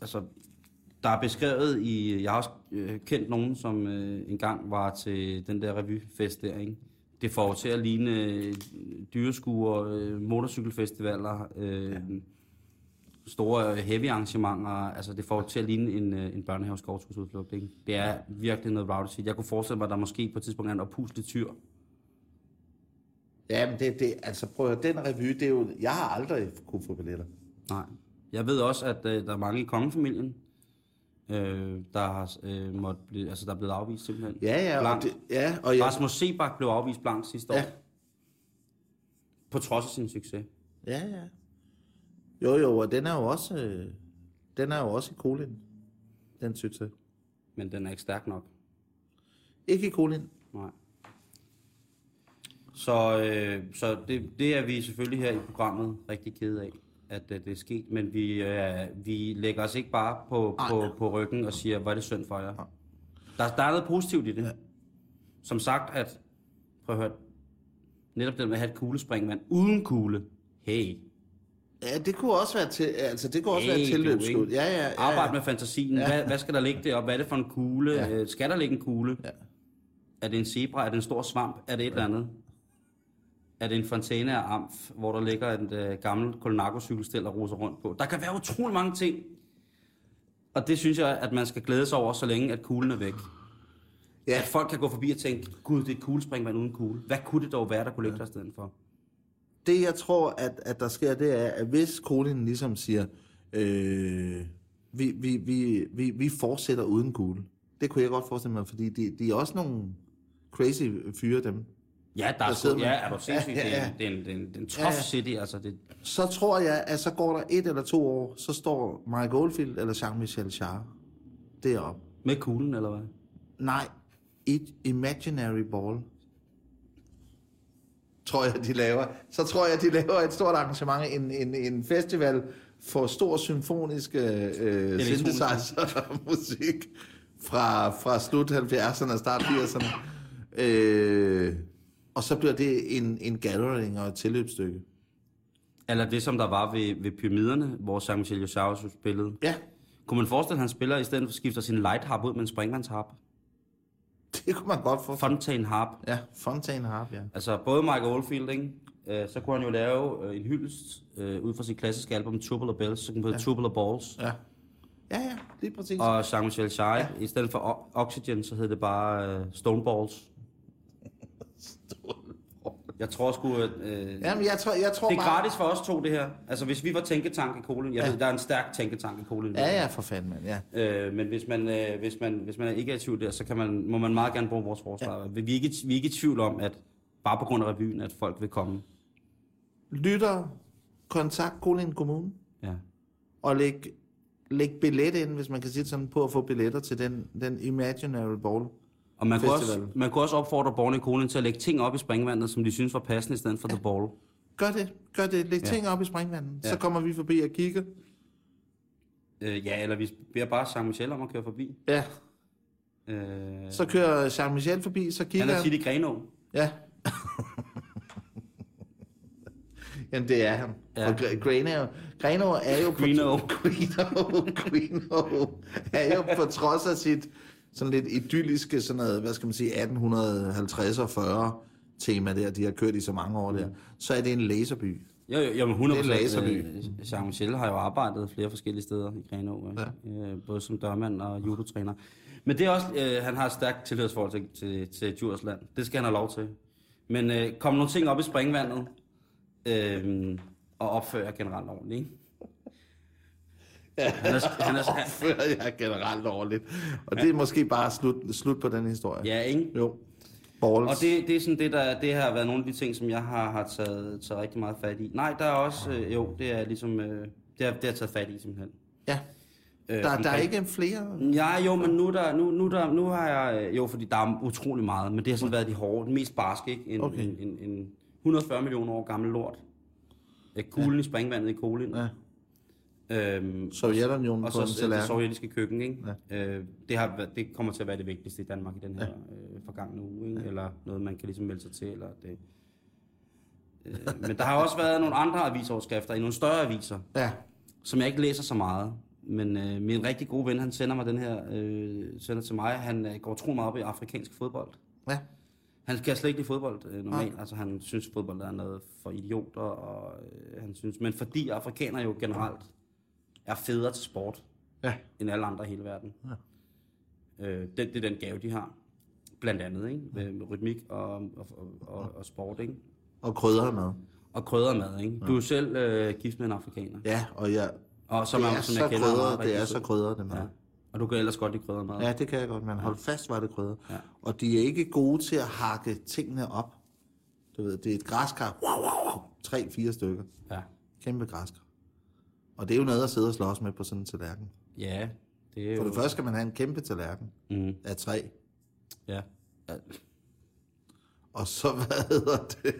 altså, der er beskrevet i, jeg har også øh, kendt nogen, som øh, engang var til den der revyfest der, ikke? Det får til at ligne øh, dyreskuer, øh, motorcykelfestivaler, øh, ja. store øh, heavy arrangementer, altså det får til at ligne en, øh, en børnehave skovtursudflugt, ikke? Det er virkelig noget rowdy shit. Jeg kunne forestille mig, at der måske på et tidspunkt er en tyr, Ja, men det, det, altså prøv at høre, den revy, det er jo, jeg har aldrig kunne få billetter. Nej. Jeg ved også, at øh, der er mange i kongefamilien, øh, der har øh, måtte blive, altså der er blevet afvist simpelthen. Ja, ja, og, Blankt. det, ja, og jeg, Rasmus Sebak blev afvist blankt sidste år. Ja. På trods af sin succes. Ja, ja. Jo, jo, og den er jo også, øh, den er jo også i Kolin, den jeg. Men den er ikke stærk nok. Ikke i Kolin. Nej. Så, øh, så det, det er vi selvfølgelig her i programmet rigtig kede af, at øh, det er sket. Men vi, øh, vi lægger os ikke bare på, Ej. på, på ryggen og siger, hvor er det synd for jer. Der, der er noget positivt i det. Ja. Som sagt, at prøv at høre, netop det med at have et kuglespringvand uden kugle. Hey, Ja, det kunne også være til, altså det kunne også Hey, være tilløbsskud. Ja, ja, ja. Arbejde med fantasien. Ja. Hvad, hvad skal der ligge deroppe? Hvad er det for en kugle? Ja. Ja. Skal der ligge en kugle? Ja. Er det en zebra? Er det en stor svamp? Er det et eller andet? Er det en fontæne af amf, hvor der ligger et øh, gammelt Colnago-cykelstel og roser rundt på? Der kan være utrolig mange ting. Og det synes jeg, at man skal glæde sig over, så længe at kuglen er væk. Ja. At folk kan gå forbi og tænke, gud, det er et kuglespringvand uden kugle. Hvad kunne det dog være, der kunne ligge der i stedet for? Det jeg tror, at, at der sker, det er, at hvis Kolin ligesom siger, øh, vi, vi, vi, vi, vi fortsætter uden kugle. Det kunne jeg godt forestille mig, fordi de, de er også nogle crazy fyre, dem. Ja, der er, Der sgu, sidder man- ja, er du sindssygt. Ja, ja, ja. Det, er en- det, er en- det, er en- det er en tough Ja, ja. city, altså. Det, Så tror jeg, at så går der et eller to år, så står Mike Oldfield eller Jean-Michel Jarre deroppe. med kuglen, eller hvad? Nej, et imaginary ball. Tror jeg, de laver. Så tror jeg, de laver et stort arrangement, en, en, en festival for stor symfonisk øh, synthesizer-musik [laughs] fra, fra slut 70'erne og start 80'erne. Øh, og så bliver det en, en gathering og et tilløbsstykke. Eller det, som der var ved, ved pyramiderne, hvor Jean-Michel Jarre spillede. Ja, Kunne man forestille, at han spiller, i stedet for skifter sin light harp ud med en springvandsharp? det kunne man godt få. Fontaine harp. Ja, Fontaine Harp, ja. Altså både Michael Oldfield, ikke? Øh, så kunne han jo lave øh, en hyldest øh, ud fra sit klassiske album Tubular Bells, så kunne hedde ja. Tubular Balls. Ja, ja, ja lige præcis. Og Jean-Michel Jarre, ja. i stedet for Oxygen, så hed det bare øh, Stone Balls. Jeg tror sgu, at... Øh, Jamen, jeg tror, jeg tror det er bare... gratis for os to, det her. Altså, hvis vi var tænketank i Kolen, jeg Ja. ved, der er en stærk tænketank i Kolen. Ja, ja, for fanden, mand, ja. Øh, men hvis man, øh, hvis, man, hvis man ikke er i tvivl der, så kan man, må man meget gerne bruge vores forslag. Ja. Vi, er ikke, vi er ikke i tvivl om, at bare på grund af revyen, at folk vil komme. Lytter, kontakt Kolding Kommune, Ja. og læg, læg billet ind, hvis man kan sige sådan, på at få billetter til den, den Imaginary Ball. Og man kunne, også, Festival. man kunne også opfordre borgerne i Kolen til at lægge ting op i springvandet, som de synes var passende i stedet for ja. The Ball. Gør det, gør det. Læg Ja. ting op i springvandet. Ja. Så kommer vi forbi og kigger. Øh, ja, eller vi beder bare Jean-Michel om at køre forbi. Ja, Øh, så kører Jean-Michel forbi, så kigger han er han. tit i Grenå. Ja. Jamen, det er han. Ja. Og Gre- Greno, Greno er jo... Greno. På, Greno, Greno er jo på trods af sit sådan lidt idylliske, sådan noget, hvad skal man sige, 1850 og 40 tema der, de har kørt i så mange år der, så er det en laserby. Jo, jo, jo men 100 Det er Laserby. Jean-Michel har jo arbejdet flere forskellige steder i Grenå. Ja. Øh, både som dørmand og judotræner. Men det er også, øh, han har et stærkt tilhørsforhold til, til, til Djursland. Det skal han have lov til. Men øh, kom nogle ting op i springvandet, øh, og opfører generelt ordentligt, ikke? Ja. Han er, han er, [laughs] Før [laughs] jeg generelt overligt. Og det er måske bare slut, slut på den historie. ja, ikke? Jo. Balls. Og det, det er sådan det, der det har været nogle af de ting, som jeg har, har taget, taget rigtig meget fat i. Nej, der er også, øh, jo, det er ligesom, øh, det har, det har taget fat i simpelthen. Ja. Øh, Der, der er ikke flere... Ja, jo, men nu, der, nu, nu, der, nu har jeg... Jo, fordi der er utrolig meget, men det har sådan været de hårde, den mest barske, ikke? En, Okay. en, en, en 140 millioner år gammel lort. Kuglen ja. i springvandet i Kolin. Ja. Øhm, Sovjetunionen og på en så det tallerken. sovjetiske køkken, ikke? Ja. Øh, det, har, det kommer til at være det vigtigste i Danmark i den her øh, forgangne uge, ikke? Eller noget, man kan ligesom melde sig til, eller det... Øh, men der har også været nogle andre avisoverskrifter i nogle større aviser, Ja. som jeg ikke læser så meget. Men øh, min rigtig gode ven, han sender mig den her, øh, sender til mig. Han øh, går tro meget op i afrikansk fodbold. Ja. Han kan slet ikke lide fodbold øh, normalt. Altså han synes, fodbold er noget for idioter. Og, øh, han synes, men fordi afrikanere jo generelt er federe til sport, Ja. end alle andre i hele verden. Ja. Øh, det, det er den gave, de har. Blandt andet, ikke? Med, med rytmik og, og, og, og, sport, ikke? Og krydder med. Og kryddermad, ikke? Du er selv øh, gift med en afrikaner. Ja, og jeg, Og som, det er, som jeg kender meget det er så krydret, det mad. Ja. Og du kan ellers godt lide kryddermad. Ja, det kan jeg godt, men hold fast var det krydder. Ja. Og de er ikke gode til at hakke tingene op. Du ved, det er et græskar. Wow, wow, wow. Tre, fire stykker. ja. Kæmpe græskar. Og det er jo noget at sidde og slås med på sådan en tallerken. Ja, det er For jo... det første skal man have en kæmpe tallerken Mm, af træ. ja. ja. [laughs] Og så, hvad hedder det?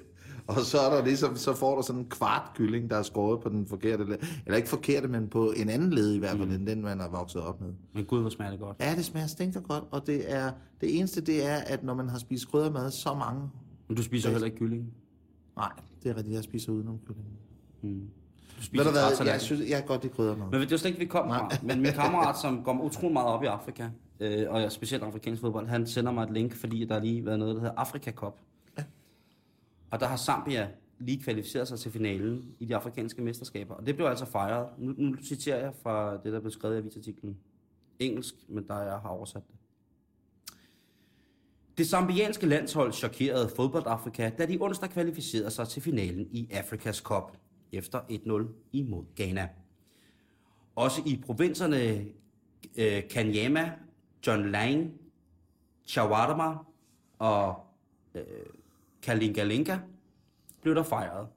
Og så er der ligesom, så får du sådan en kvart kylling, der er skåret på den forkerte led. Eller ikke forkerte, men på en anden led i hvert fald, mm. end den, man er vokset op med. Men gud, hvor smager det godt. Ja, det smager stinker godt, og det er det eneste, det er, at når man har spist kryddermad så mange... Men du spiser heller ikke kylling. Nej, det er rigtigt, jeg spiser udenom kylling. Du spiser Ved du hvad, jeg, synes, jeg kan godt lide kryddermad. Men det var slet ikke, vi kom fra. Men min kammerat, som går utrolig meget op i Afrika, øh, og specielt afrikansk fodbold, han sender mig et link, fordi der har lige været noget, der hedder Afrika Cup. Og der har Zambia lige kvalificeret sig til finalen i de afrikanske mesterskaber. Og det blev altså fejret. Nu, nu citerer jeg fra det, der blev skrevet i avisartiklen. Engelsk, men der jeg har oversat det. Det zambianske landshold chokerede fodboldafrika, da de onsdag kvalificerede sig til finalen i Afrikas Cup efter 1-0 imod Ghana. Også i provinserne øh, Kanyama, John Lang, Chawarma og øh, Kalingalinga blev der fejret.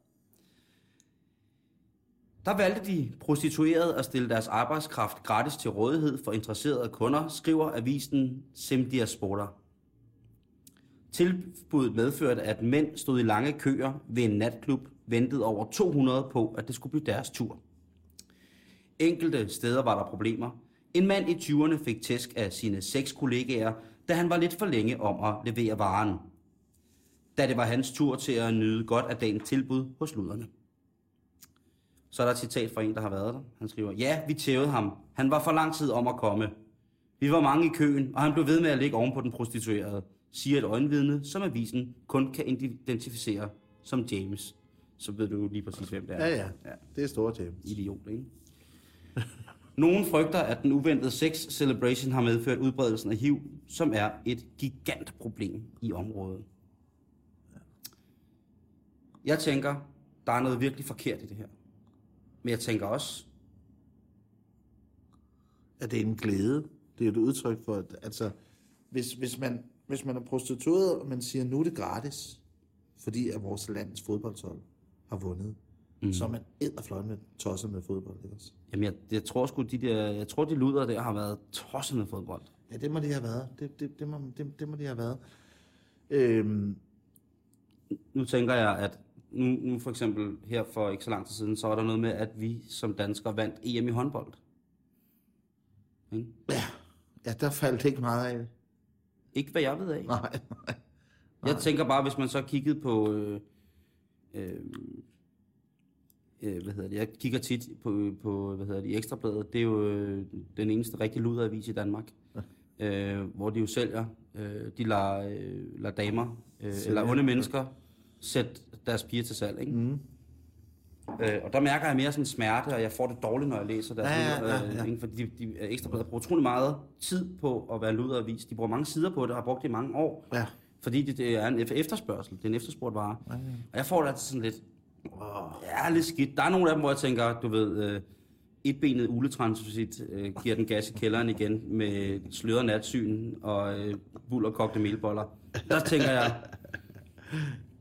Der valgte de prostituerede at stille deres arbejdskraft gratis til rådighed for interesserede kunder, skriver avisen Semdiaspora. Tilbuddet medførte, at mænd stod i lange køer ved en natklub, ventede over 200 på, at det skulle blive deres tur. Enkelte steder var der problemer. En mand i 20'erne fik tæsk af sine seks kollegaer, da han var lidt for længe om at levere varen. Da det var hans tur til at nyde godt af dagens tilbud hos luderne. Så er der et citat fra en, der har været der. Han skriver, ja, vi tævede ham. Han var for lang tid om at komme. Vi var mange i køen, og han blev ved med at ligge oven på den prostituerede, siger et øjenvidne, som avisen kun kan identificere som James. Så ved du lige præcis, hvem det er. Ja, ja, det er store tema. Idiot, ikke? [laughs] Nogen frygter, at den uventede sex celebration har medført udbredelsen af HIV, som er et gigantproblem i området. Jeg tænker, der er noget virkelig forkert i det her. Men jeg tænker også, at det er en glæde. Det er et udtryk for, at altså, hvis, hvis, man, hvis man er prostitueret, og man siger, nu er det gratis, fordi at vores lands fodboldhold har vundet, mm. så er man æderfløjt med tosset med fodbold. Også? jamen jeg, jeg tror sgu, de der, jeg tror, de luder der har været tosset med fodbold. Ja, det må de have været. Det, det, det, må, det, det må de have været. Øhm, Nu tænker jeg, at nu, nu for eksempel her for ikke så lang tid siden, så var der noget med, at vi som danskere vandt EM i håndbold. Ikke? ja, der faldt ikke meget af. Ikke hvad jeg ved af. Nej, nej. Jeg tænker bare, hvis man så kiggede på... Øh, øh, øh, hvad hedder det? Jeg kigger tit på, på hvad hedder det, Ekstrabladet. Det er jo øh, den eneste rigtig luderavis i Danmark. [laughs] øh, hvor de jo sælger. Øh, de lader, øh, lader damer, øh, eller onde mennesker, sætte deres piger til salg. Ikke? Mm. Øh, og der mærker jeg mere sådan smerte, og jeg får det dårligt, når jeg læser deres Ja, ja, ja, øh, ja. ikke? Fordi de, de Ekstrabladet bruger utrolig meget tid på at være luderavis. De bruger mange sider på det, og har brugt det i mange år. Ja. Fordi det, det er en ef- efterspørgsel. Det er en efterspurgt vare. Og jeg får det altid sådan lidt... Ja, lidt skidt. Der er nogle af dem, hvor jeg tænker, du ved... Øh, etbenet uletransit øh, giver den gas i kælderen igen med sløret natsyn og øh, bullerkogte melboller. Der tænker jeg,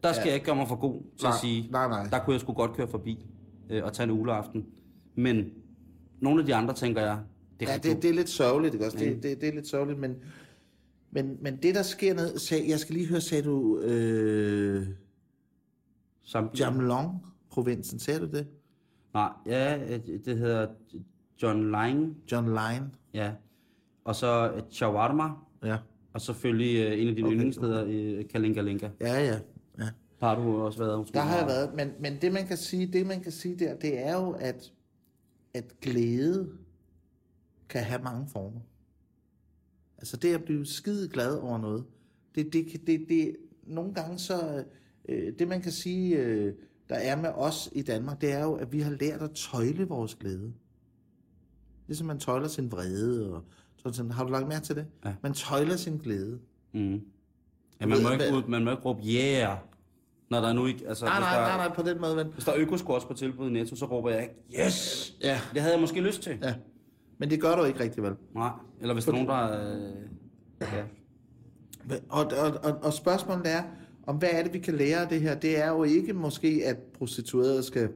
der skal ja. jeg ikke gøre mig for god til Nej, at sige, nej, nej. der kunne jeg sgu godt køre forbi øh, og tage en uleaften. Men nogle af de andre tænker jeg, det er Ja, det, det er lidt sørgeligt, ikke også? Ja. Det, det, det er lidt sørgeligt, men, men, men det, der sker ned... Sag, jeg skal lige høre, sagde du øh, Zambia. Jamlong-provinsen, sagde du det? Nej, ja, det hedder John Line, John Line? ja. Og så øh, Shawarma, Ja. og selvfølgelig øh, en af dine Okay. yndlingssteder, øh, Kalingalinga. Ja, ja. ja. Der har du også været Der har jeg været, men, men det man kan sige, det man kan sige der, det er jo, at, at glæde kan have mange former. Altså det at blive skide glad over noget, det, det, det, det nogle gange så, øh, det man kan sige, øh, der er med os i Danmark, det er jo, at vi har lært at tøjle vores glæde. Ligesom man tøjler sin vrede, og sådan, sådan. har du lagt mærke til det? Ja. Man tøjler sin glæde. Mm. Ja, man, må ikke, ud- man må ikke råbe yeah, når der nu ikke... Altså, Nej, nej, der, nej, nej, på den måde, ven. hvis der er økosquash på tilbud i Netto, så råber jeg ikke yes! Ja, Det havde jeg måske lyst til. ja. Men det gør du ikke rigtig vel. Nej, eller hvis er nogen, der... Øh, ja. Og, og, og, og spørgsmålet er, om hvad er det, vi kan lære af det her? Det er jo ikke måske, at prostituerede skal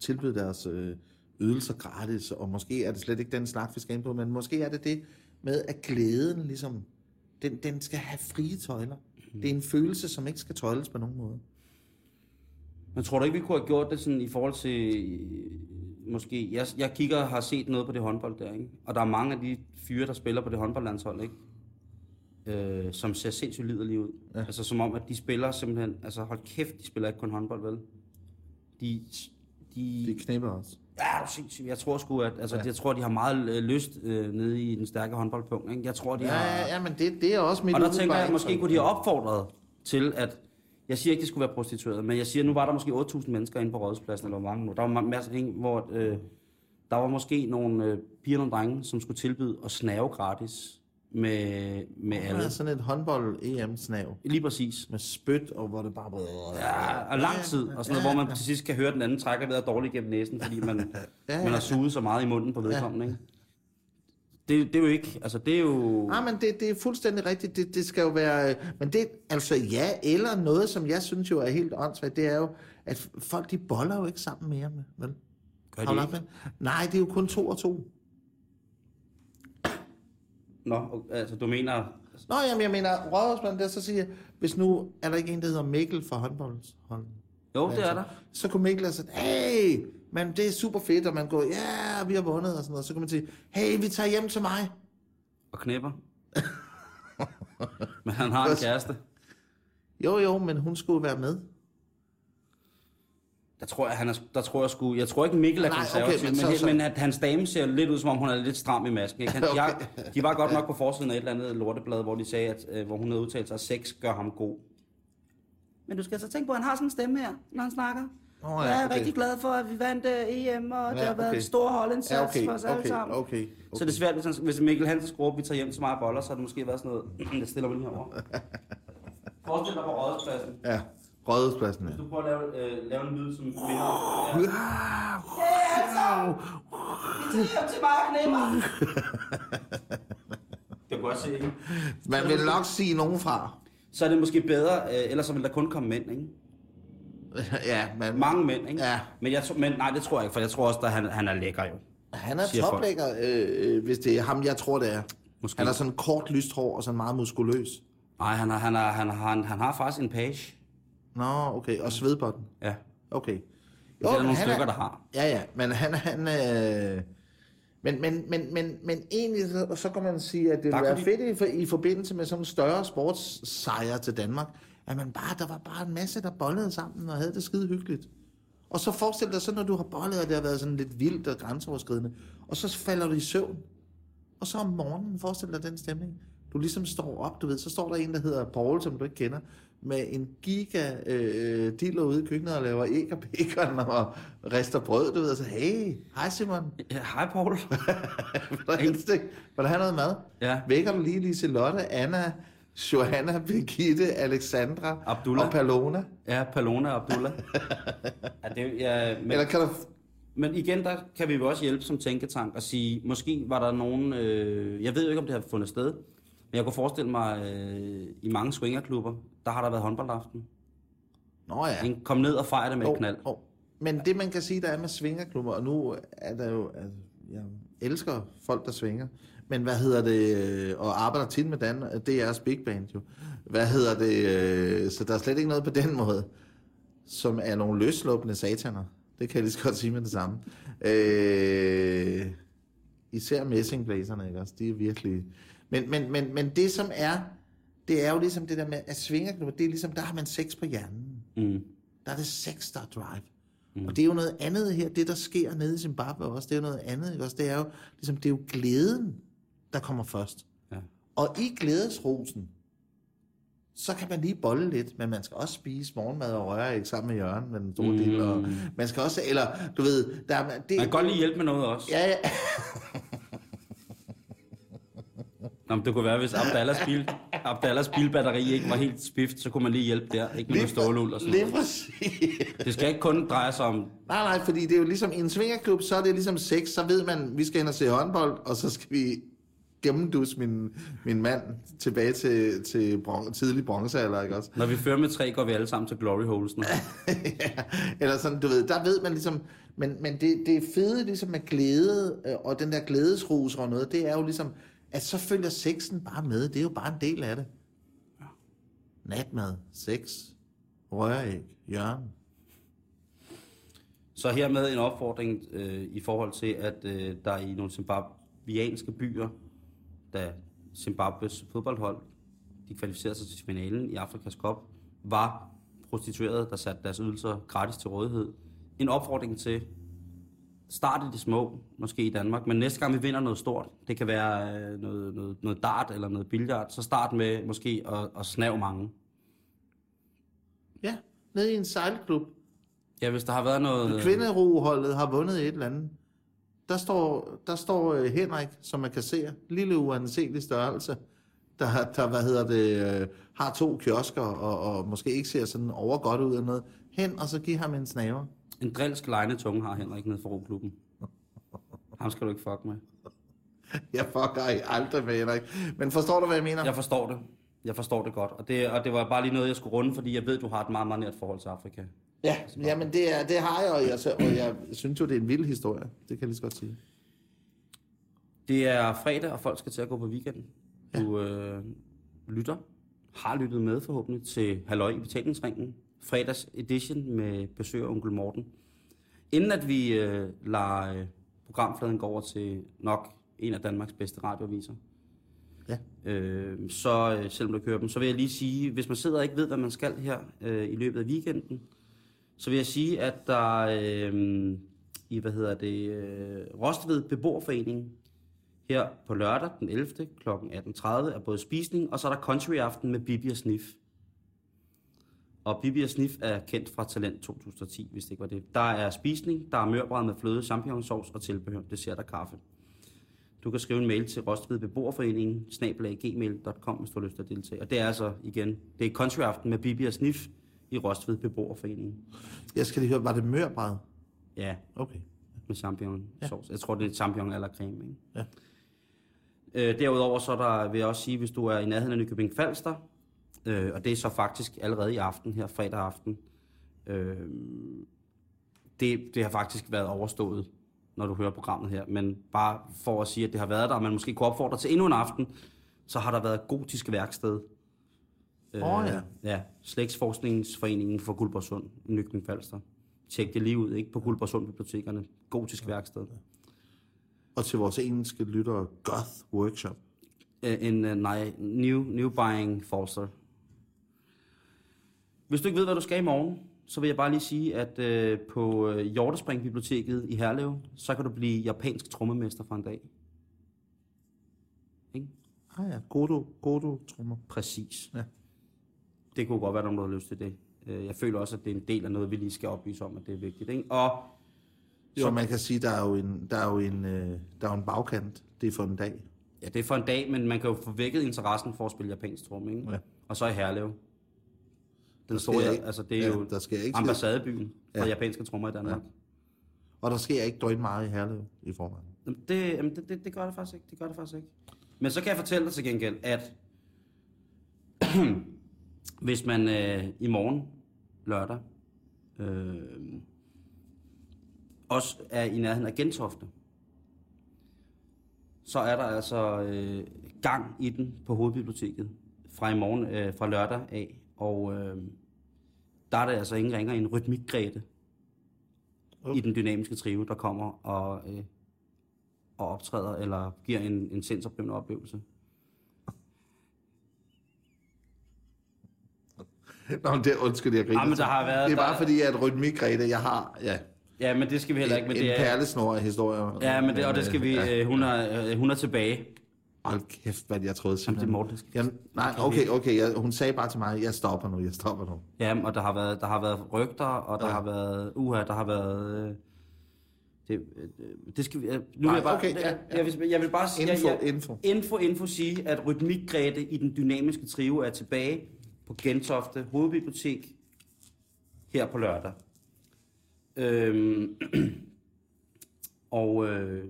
tilbyde deres øh, ydelser gratis, og måske er det slet ikke den slags, vi skal ind på, men måske er det det med, at glæden ligesom, den, den skal have frie tøjler. Det er en følelse, som ikke skal tøjles på nogen måde. Men tror du ikke, vi kunne have gjort det sådan i forhold til... Måske... Jeg, jeg kigger og har set noget på det håndbold der, ikke? Og der er mange af de fyre, der spiller på det håndboldlandshold, ikke? Øh, som ser sindssygt liderlige ud. Ja. Altså som om, at de spiller simpelthen... Altså hold kæft, de spiller ikke kun håndbold, vel? De... de Det knipper også. Ja, sindssygt. Jeg tror sgu, at altså, ja. jeg tror, de har meget øh, lyst øh, nede i den stærke håndboldpunkt. Ikke? Jeg tror, de Ja, har... ja, ja, men det, det er også mit Og der tænker jeg, umiddelbare måske kunne de have opfordret til, at... Jeg siger ikke, det skulle være prostitueret, men jeg siger, nu var der måske 8.000 mennesker inde på Rådhuspladsen, eller hvor mange nu. Der var masser af ting, hvor øh, der var måske nogle øh, piger og drenge, som skulle tilbyde at snave gratis med, med alle. Ja, sådan et håndbold-EM-snav Lige præcis. med spyt, og hvor det bare... Ja, og lang tid, og sådan noget, hvor man til sidst kan høre, at den anden trækker ved at dårligt gennem næsen, fordi man, [laughs] ja. man har suget så meget i munden på vedkommende. Ikke? Det, det er jo ikke, altså det er jo... Nej, men det, det er fuldstændig rigtigt. Det, det skal jo være... Men det, altså ja, eller noget, som jeg synes jo er helt åndssvagt, det er jo, at folk, de boller jo ikke sammen mere med, vel? Gør de ikke? Nej, det er jo kun to og to. Nå, altså du mener... Nå, jamen, jeg mener, rådhuspladsen der, så siger jeg, hvis nu er der ikke en, der hedder Mikkel fra håndboldsholdet, Jo, det er der. så kunne Mikkel have sagt, hey, men det er super fedt, og man går, ja, vi har vundet, og sådan noget. Så kan man sige, hey, vi tager hjem til mig. Og knæpper. [laughs] Men han har en kæreste. Jo, jo, men hun skulle være med. Der tror jeg, han er, der tror jeg sgu, jeg tror ikke Mikkel er Nej, okay, konservativ, men men, så- men, så- men at hans dame ser lidt ud, som om hun er lidt stram i masken. Ikke? Han, [laughs] Okay. de var godt nok på forsiden af et eller andet lorteblad, hvor de sagde, at, øh, hvor hun havde udtalt sig, at sex gør ham god. Men du skal så tænke på, at han har sådan en stemme her, når han snakker. Oh, ja, jeg er rigtig glad for, at vi vandt uh, EM, og det Ja, har været okay. en stor holdindsats Ja, okay, for os alle okay, sammen. okay, okay. Så det er svært, hvis, han, hvis Mikkel Hansen skulle råbe, vi tager hjem til mig og boller, så har det måske været sådan noget, [clears throat] jeg stiller mig lige herovre. [laughs] Forestil dig på rådhuspladsen. Ja, Rådhuspladsen, ja. Hvis du prøver at lave, øh, lave en lyd, som minder... Ja. til Mark [laughs] Det kunne jeg se, ikke? Man vil nok sige nogen fra. Så er det måske bedre, øh, ellers så vil der kun komme mænd, ikke? Ja, men Mange mænd, ikke? Ja. Men, jeg, men nej, det tror jeg ikke, for jeg tror også, at han, han er lækker jo. han er toplægger, øh, øh, hvis det er ham, jeg tror, det er. Måske. Han har sådan kort lyst hår og sådan meget muskuløs. Nej, han, har, han, har, han, har, han, han har faktisk en page. Nå, okay. Og svedbånden. Ja. Okay. det er der nogle stykker, der har. Ja, ja, men han... han øh, men, men, men, men, men egentlig, så, så kan man sige, at det ville være fedt i, for- i forbindelse med sådan en større sportssejr til Danmark, at man bare, der var bare en masse, der bollede sammen og havde det skide hyggeligt. Og så forestil dig så, når du har bollet, og det har været sådan lidt vildt og grænseoverskridende, og så falder du i søvn. Og så om morgenen, forestil dig den stemning. Du ligesom står op, du ved, så står der en, der hedder Paul, som du ikke kender, med en giga øh, dealer ude i køkkenet og laver æg og bacon og rister brød, du ved, og så, hey, hej Simon, Ja, hej, Paul. [laughs] vil du have noget mad? Ja. Vækker du lige Liselotte, Anna, Johanna, Birgitte, Alexandra Abdullah. og Palona? Ja, Palona og Abdullah. [laughs] ja, det, ja, men, Eller kan du... men igen, der kan vi jo også hjælpe som tænketank og sige, måske var der nogen, øh, jeg ved jo ikke, om det har fundet sted, men jeg kunne forestille mig, øh, i mange swingerklubber, der har der været håndboldaften. Nå ja. Ja. Kom ned og fejre det med et Jo, knald. jo. Men det man kan sige, der er med svingerklubber, og nu er der jo, altså, jeg elsker folk, der svinger, men hvad hedder det, øh, og arbejder tit med Dan, det er Big Band jo. Hvad hedder det, øh, så der er slet ikke noget på den måde, som er nogle løsluppende sataner. Det kan jeg lige så godt sige med det samme. Øh, især messingblæserne, ikke også? De er virkelig... Men, men, men, men det som er, det er jo ligesom det der med, at svingerklubber, det er ligesom, der har man sex på hjernen. Mm. Der er det sex, der er drive. Mm. Og det er jo noget andet her, det der sker nede i Zimbabwe også, det er jo noget andet, ikke også? Det er jo, ligesom, det er jo glæden, der kommer først. Ja. Og i glædesrosen, så kan man lige bolle lidt, men man skal også spise morgenmad og røre ikke sammen med Jørgen med den store mm. del. Og man skal også, eller du ved, der er, det, Man kan godt lige hjælpe med noget også. Ja, ja. Nå, men det kunne være, hvis Abdallahs, bil, Abdallahs bilbatteri ikke var helt spift, så kunne man lige hjælpe der. Ikke med stålul og sådan Lige noget. Det skal ikke kun dreje sig om... Nej, nej, fordi det er jo ligesom i en svingerklub, så er det ligesom sex, så ved man, vi skal ind og se håndbold, og så skal vi gennembus min, min mand tilbage til, til bron, tidlig bronzealder, ikke også? Når vi fører med tre, går vi alle sammen til Glory Holesen. [laughs] ja, eller sådan, du ved, der ved man ligesom, men, men det, det fede ligesom med glæde, øh, og den der glædesrus og noget, det er jo ligesom, at så følger sexen bare med, det er jo bare en del af det. Natmad, sex, røræg, Jørgen. Så hermed en opfordring øh, i forhold til, at øh, der i nogle zimbabwianske byer, da Zimbabwes fodboldhold de kvalificerede sig til finalen i Afrikas Cup, var prostituerede, der satte deres ydelser gratis til rådighed. En opfordring til, start i det små, måske i Danmark, men næste gang vi vinder noget stort, det kan være øh, noget, noget, noget dart eller noget billiard, så start med måske at, at snave mange. Ja, nede i en sejlklub. Ja, hvis der har været noget... Kvinderoholdet har vundet et eller andet. Der står, der står øh, Henrik, som man kan se, lille uanselig størrelse, der, der hvad hedder det, øh, har to kiosker, og, og måske ikke ser sådan over godt ud eller noget. Hen, og så giv ham en snaver. En drilsk tunge har Henrik nede for roklubben. Ham skal du ikke fuck med. Jeg fucker aldrig med Henrik. Men forstår du, hvad jeg mener? Jeg forstår det. Jeg forstår det godt. Og det, og det var bare lige noget, jeg skulle runde, fordi jeg ved, du har et meget, meget nært forhold til Afrika. Ja, jamen det, er, det har jeg, og jeg, og jeg synes jo, det er en vild historie. Det kan jeg lige så godt sige. Det er fredag, og folk skal til at gå på weekenden. Du øh, lytter, har lyttet med forhåbentlig til Halløj i betalingsringen. Fredags edition med besøg af onkel Morten. Inden at vi øh, lader øh, programfladen gå over til nok en af Danmarks bedste radioaviser, Ja. øh, så øh, selvom du kører dem, så vil jeg lige sige, hvis man sidder og ikke ved, hvad man skal her øh, i løbet af weekenden, så vil jeg sige, at der øh, i, hvad hedder det, øh, Rostved Beboerforening her på lørdag den 11. kl. 18.30 er både spisning, og så er der country aften med Bibi og Sniff. Og Bibi og Sniff er kendt fra Talent 2010, hvis det ikke var det. Der er spisning, der er mørbrad med fløde, champignonsauce og tilbehør, dessert og kaffe. Du kan skrive en mail til Rostved Beboerforeningen, snabelaggmail.com, hvis du har lyst til at deltage. Og det er altså, igen, det er country aften med Bibi og Sniff i Rostved Beboerforening. Jeg skal lige høre, var det mørbræd? Ja, Okay. med champignon sauce. Jeg tror, det er champignon eller creme, ikke? Ja. Øh, derudover så er der, vil jeg også sige, hvis du er i nærheden af Nykøbing Falster, øh, og det er så faktisk allerede i aften, her fredag aften, øh, det, det har faktisk været overstået, når du hører programmet her, men bare for at sige, at det har været der, og man måske kunne opfordre til endnu en aften, så har der været gotisk værksted. Øh, Åh, ja. Ja, Slægtsforskningsforeningen for Guldborgsund i Nykøbing Falster. Tjek det lige ud, ikke? På Guldborgsund Bibliotekerne. Gotisk værksted. Og til vores engelske lyttere, Goth Workshop. Øh, en uh, nej, new, new buying Forster. Hvis du ikke ved, hvad du skal i morgen, så vil jeg bare lige sige, at øh, på øh, Hjortespring Biblioteket i Herlev, så kan du blive japansk trommemester for en dag. Ikke? Ah ja, Godo, Godo trommer. Præcis. Ja. Det kunne godt være, at der har lyst til det. Øh, Jeg føler også, at det er en del af noget, vi lige skal oplyse om, at det er vigtigt. Ikke? Og Jo, man kan sige, der er jo en, der er jo en, øh, der er en bagkant. Det er for en dag. ja, det er for en dag, men man kan jo få vækket interessen for at spille japansk tromme. Ikke? Ja. Og så i Herlev. Den store, ikke- altså det er ja, jo der sker ikke- ambassadebyen for Ja. japanske trommer i Danmark. Og der sker ikke drøn meget i Herlev i forvejen. Jamen, Det, jamen det, det, det gør det faktisk ikke. Det gør det faktisk ikke. Men så kan jeg fortælle dig til gengæld, at [clears throat] hvis man øh, i morgen, lørdag, øh, også er i nærheden af Gentofte, så er der altså øh, gang i den på hovedbiblioteket fra i morgen, øh, fra lørdag af. Og øh, der er der altså ingen ringer en rytmikgrete i den dynamiske trio, der kommer og, øh, og optræder eller giver en, en sindsoprivende oplevelse. [laughs] Nå, men det, undskyld, jeg griner. Ja, men der har været- Det er bare der- fordi, at rytmikrete, jeg har ja, Ja, men det skal vi heller ikke. Men en, det en er, perlesnor af historier. ja, men det, og det skal vi. Ja. Øh, hun, er, øh, hun er tilbage. Hold kæft, hvad jeg troede Jamen, det er Morten, skal- Jamen, nej, okay, okay. Jeg, hun sagde bare til mig, jeg stopper nu, jeg stopper nu. Ja, og der har været, der har været rygter, og der Ja. har været uha, der har været... Øh, det, øh, det skal vi... Nu vil jeg bare... okay, ja, ja. Jeg, vil, jeg vil bare sige... Info, jeg, jeg, info. Info, info sige, at Rytmik-Grete i den dynamiske trio er tilbage på Gentofte Hovedbibliotek her på lørdag. Øhm, [clears throat] og øh,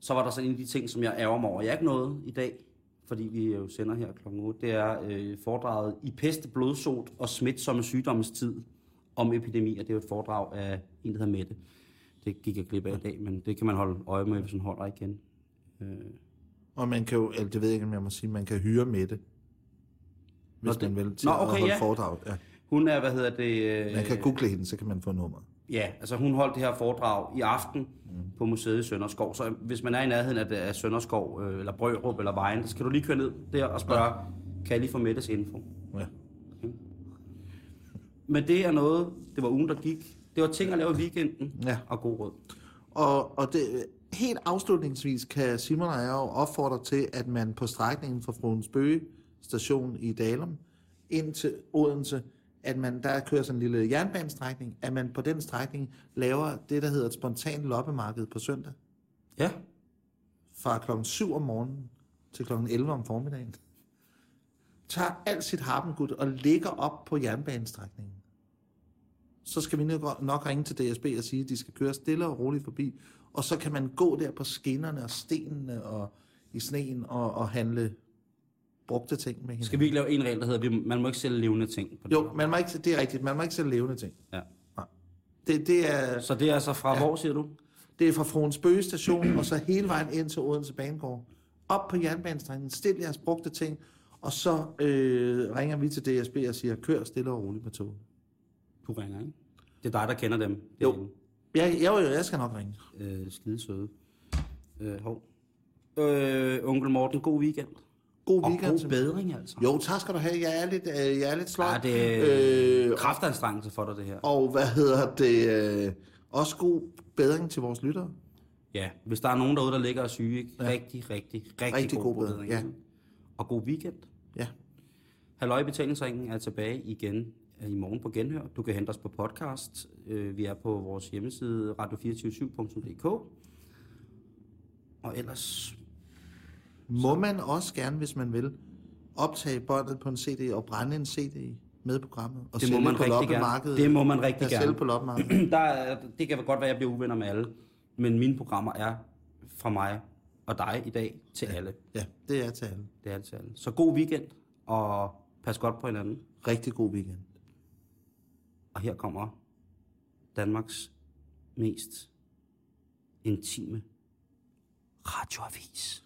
så var der så en af de ting, som jeg ærger mig over. Jeg er ikke nået i dag, fordi vi jo sender her klokken 8. Det er øh, foredraget i pest, blodsot og smitsomme sygdommens tid om epidemier. Det er jo et foredrag af en, der hedder Mette. Det gik jeg glip af i dag, men det kan man holde øje med, hvis man holder igen. Øh, Og man kan jo, eller det ved jeg ikke, om jeg må sige, man kan hyre Mette. Hvis Nå, det- man vil til Nå, at okay, holde ja. foredrag. Ja. hun er, hvad hedder det... Øh, Man kan google hende, så kan man få nummeret. Ja, altså hun holdt det her foredrag i aften mm. på museet i Sønderskov. Så hvis man er i nærheden af, af Sønderskov, øh, eller Brørup, eller Vejen, så skal du lige køre ned der og spørge, ja. kan jeg lige få Mettes info? Ja. Men det er noget, det var ugen, der gik. Det var ting at lave i weekenden, Ja. og god råd. Og, og det, helt afslutningsvis kan Simon og jeg jo opfordre til, at man på strækningen fra Fruens Bøge station i Dalum ind til Odense, at man der kører sådan en lille jernbanestrækning, at man på den strækning laver det, der hedder et spontant loppemarked på søndag, Ja, fra klokken 7 om morgenen til klokken 11 om formiddagen. Tager alt sit harpengud og ligger op på jernbanestrækningen. Så skal vi nok nok ringe til DSB og sige, at de skal køre stille og roligt forbi. Og så kan man gå der på skinnerne og stenene og i sneen og, og handle brugte ting med hinanden. skal vi ikke lave en regel, der hedder, at man må ikke sælge levende ting? På? Jo, man må ikke, det er rigtigt. Man må ikke sælge levende ting. Ja. Det, det, er, Så det er altså fra ja. hvor, siger du? det er fra Fruens Bøge station, og så hele vejen ind til Odense Banegård. Op på jernbanestrækningen, stil jeres brugte ting, og så øh, ringer vi til DSB og siger, kør stille og roligt med toget. Du ringer, ikke? Det er dig, der kender dem. Jo. Jeg, jeg, jeg, jeg skal nok ringe. øh, skide søde. Øh, hov. Øh, onkel Morten, god weekend. God Og weekend. god til- bedring, altså. Jo, tak skal du have. Jeg er lidt, øh, jeg er lidt sløj. Ja, det er øh, kraftanstrengelse for dig, det her. og hvad hedder det? Øh, også god bedring til vores lyttere. Ja, hvis der er nogen derude, der ligger og syge, ikke? Ja. Rigtig, rigtig, rigtig, Rigtig god, god bedring. bedring, ja. Og god weekend. Ja. Halløj Betalingsringen er tilbage igen øh, i morgen på Genhør. Du kan hente os på podcast. Øh, Vi er på vores hjemmeside radio247.dk. Og ellers... Må man også gerne, hvis man vil, optage båndet på en CD og brænde en CD med programmet. Og Det må man på rigtig gerne. Det må man rigtig Ja, gerne. på loppemarkedet. [clears throat] der er, det kan godt være, at jeg bliver uvenner med alle, men mine programmer er fra mig og dig i dag til alle. Ja, det er til alle. Det er til alle. Så god weekend, og pas godt på hinanden. Rigtig god weekend. Og her kommer Danmarks mest intime radioavis.